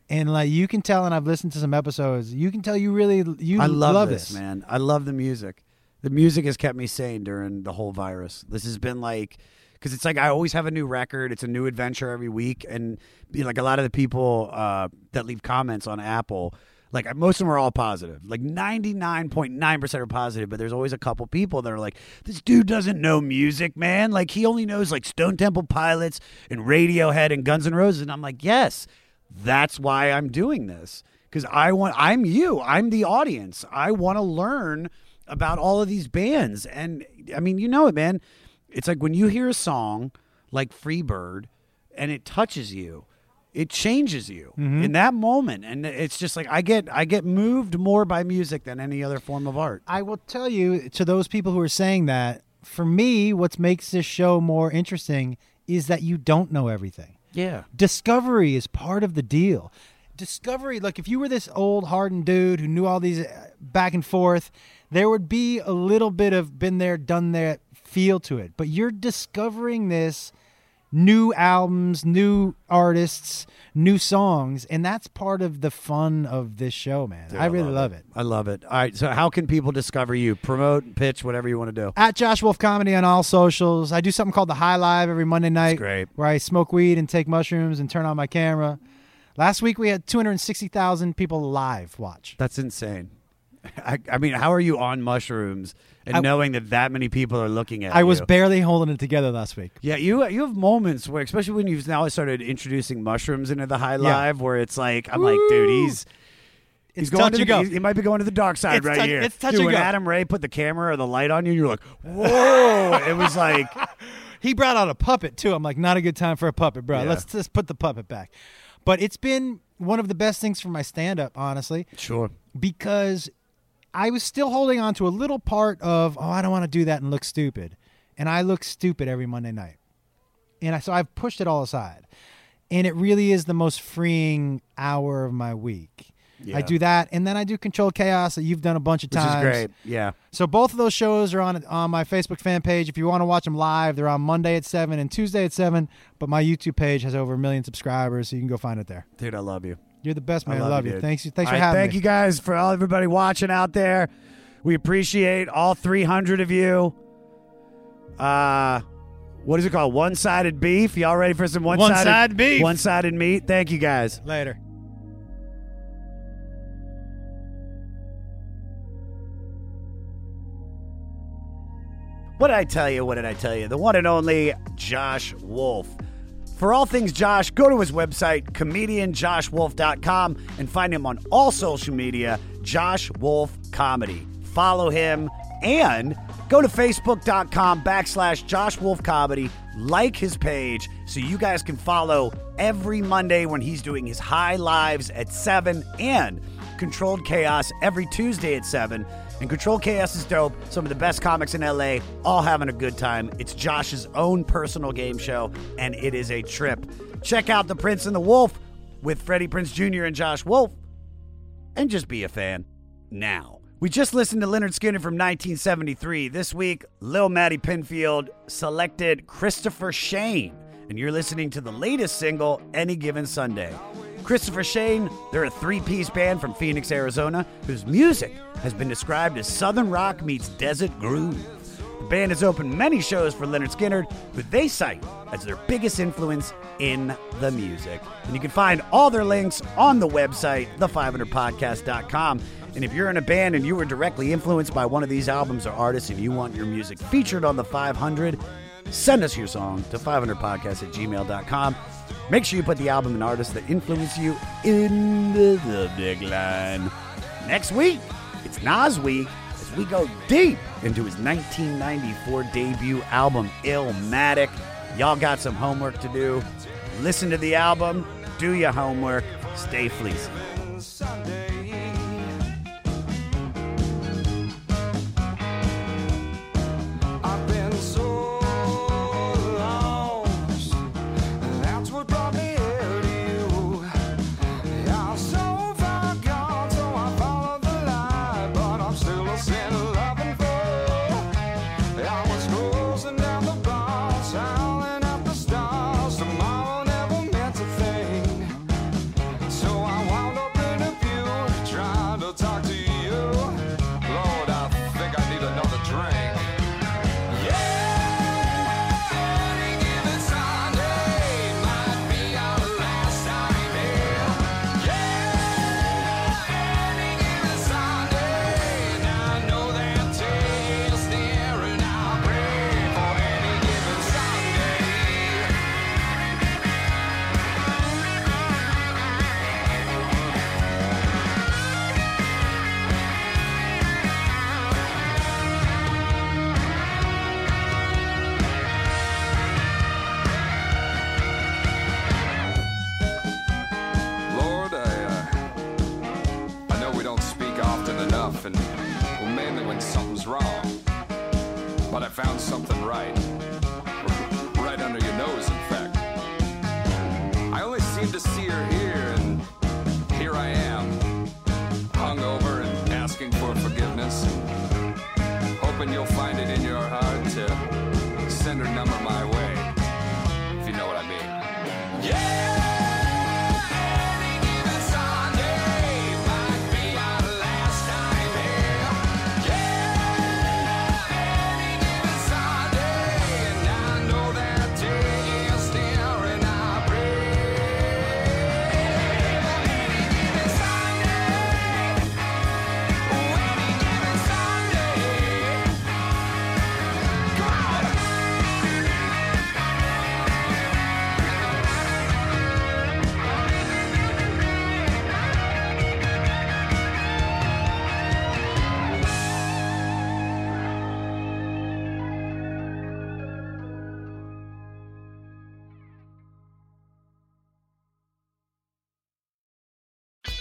and like you can tell. And I've listened to some episodes. You can tell you really you I love, this, this, man. I love the music. The music has kept me sane during the whole virus. This has been like because it's like I always have a new record. It's a new adventure every week, and you know, like a lot of the people uh, that leave comments on Apple, like most of them are all positive. Like ninety nine point nine percent are positive, but there's always a couple people that are like, "This dude doesn't know music, man. Like he only knows like Stone Temple Pilots and Radiohead and Guns N' Roses." And I'm like, "Yes, that's why I'm doing this." because I want I'm you. I'm the audience. I want to learn about all of these bands. And I mean, you know it, man. It's like when you hear a song like Freebird and it touches you, it changes you in that moment. And it's just like I get I get moved more by music than any other form of art. I will tell you to those people who are saying that. For me, what makes this show more interesting is that you don't know everything. Yeah. Discovery is part of the deal. Discovery, like if you were this old hardened dude who knew all these uh, back and forth, there would be a little bit of been there, done that feel to it. But you're discovering this new albums, new artists, new songs, and that's part of the fun of this show, man. I really love it. I love it. All right. So how can people discover you? Promote, pitch, whatever you want to do. At Josh Wolf Comedy on all socials. I do something called the High Live every Monday night. great. Where I smoke weed and take mushrooms and turn on my camera. Last week we had 260,000 people live watch. That's insane. (laughs) I, I mean, how are you on mushrooms and I- knowing that that many people are looking at it. I was you? barely holding it together last week. yeah, you you have moments where, especially when you've now started introducing mushrooms into the high Yeah. live, where it's like, I'm like, dude, he's he's It's going to the, go. He might be going to the dark side It's right touch- here. it's touch dude, when go. Adam Ray put the camera or the light on you, you're like, (laughs) whoa! it was like, (laughs) He brought out a puppet too. I'm like, not a good time for a puppet, bro. Yeah. Let's just put the puppet back. But it's been one of the best things for my stand up, honestly, sure. because I was still holding on to a little part of, oh, I don't want to do that and look stupid. And I look stupid every Monday night. And I, so I've pushed it all aside. And it really is the most freeing hour of my week. Yeah. I do that, and then I do Control Chaos that you've done a bunch of Which times. is great. Yeah. So both of those shows are on on my Facebook fan page. If you want to watch them live, they're on Monday at seven and Tuesday at seven. But my YouTube page has over a million subscribers, so you can go find it there. Dude, I love you. You're the best man. I love, you. dude. Thanks. Thanks All for right, having Thank me. Thank you guys for all everybody watching out there. We appreciate all 300 of you. Uh, what is it called? One sided beef. Y'all ready for some one One-sided beef. One sided meat. Thank you guys. Later. What did I tell you? What did I tell you? The one and only Josh Wolf. For all things Josh, go to his website, comedianjoshwolf.com, and find him on all social media, Josh Wolf Comedy. Follow him and go to facebook.com backslash Josh Wolf Comedy. Like his page so you guys can follow every Monday when he's doing his high lives at 7 and Controlled Chaos every Tuesday at 7. And Control Chaos is dope. Some of the best comics in LA, all having a good time. It's Josh's own personal game show, and it is a trip. Check out The Prince and the Wolf with Freddie Prinze Jr. and Josh Wolf, and just be a fan. Now, we just listened to Lynyrd Skynyrd from 1973. This week, Lil Matty Pinfield selected Christopher Shane, and you're listening to the latest single, Any Given Sunday. Christopher Shane, they're a three piece band from Phoenix, Arizona, whose music has been described as Southern rock meets desert groove. The band has opened many shows for Lynyrd Skynyrd, who they cite as their biggest influence in the music. And you can find all their links on the website, the500podcast.com. And if you're in a band and you were directly influenced by one of these albums or artists and you want your music featured on the 500, send us your song to 500podcast at gmail.com. Make sure you put the album and artist that influenced you in the, the big line. Next week, it's Nas Week as we go deep into his 1994 debut album, Illmatic. Y'all got some homework to do. Listen to the album, do your homework, stay fleecy.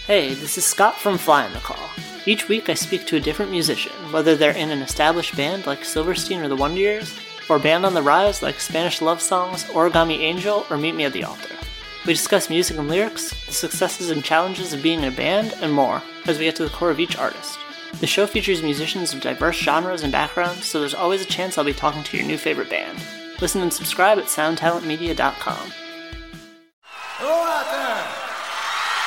Hey, this is Scott from Fly on the Call. Each week I speak to a different musician, whether they're in an established band like Silverstein or the Wonder Years, or a band on the rise like Spanish Love Songs, Origami Angel, or Meet Me at the Altar. We discuss music and lyrics, the successes and challenges of being in a band, and more, as we get to the core of each artist. The show features musicians of diverse genres and backgrounds, so there's always a chance I'll be talking to your new favorite band. Listen and subscribe at soundtalentmedia.com.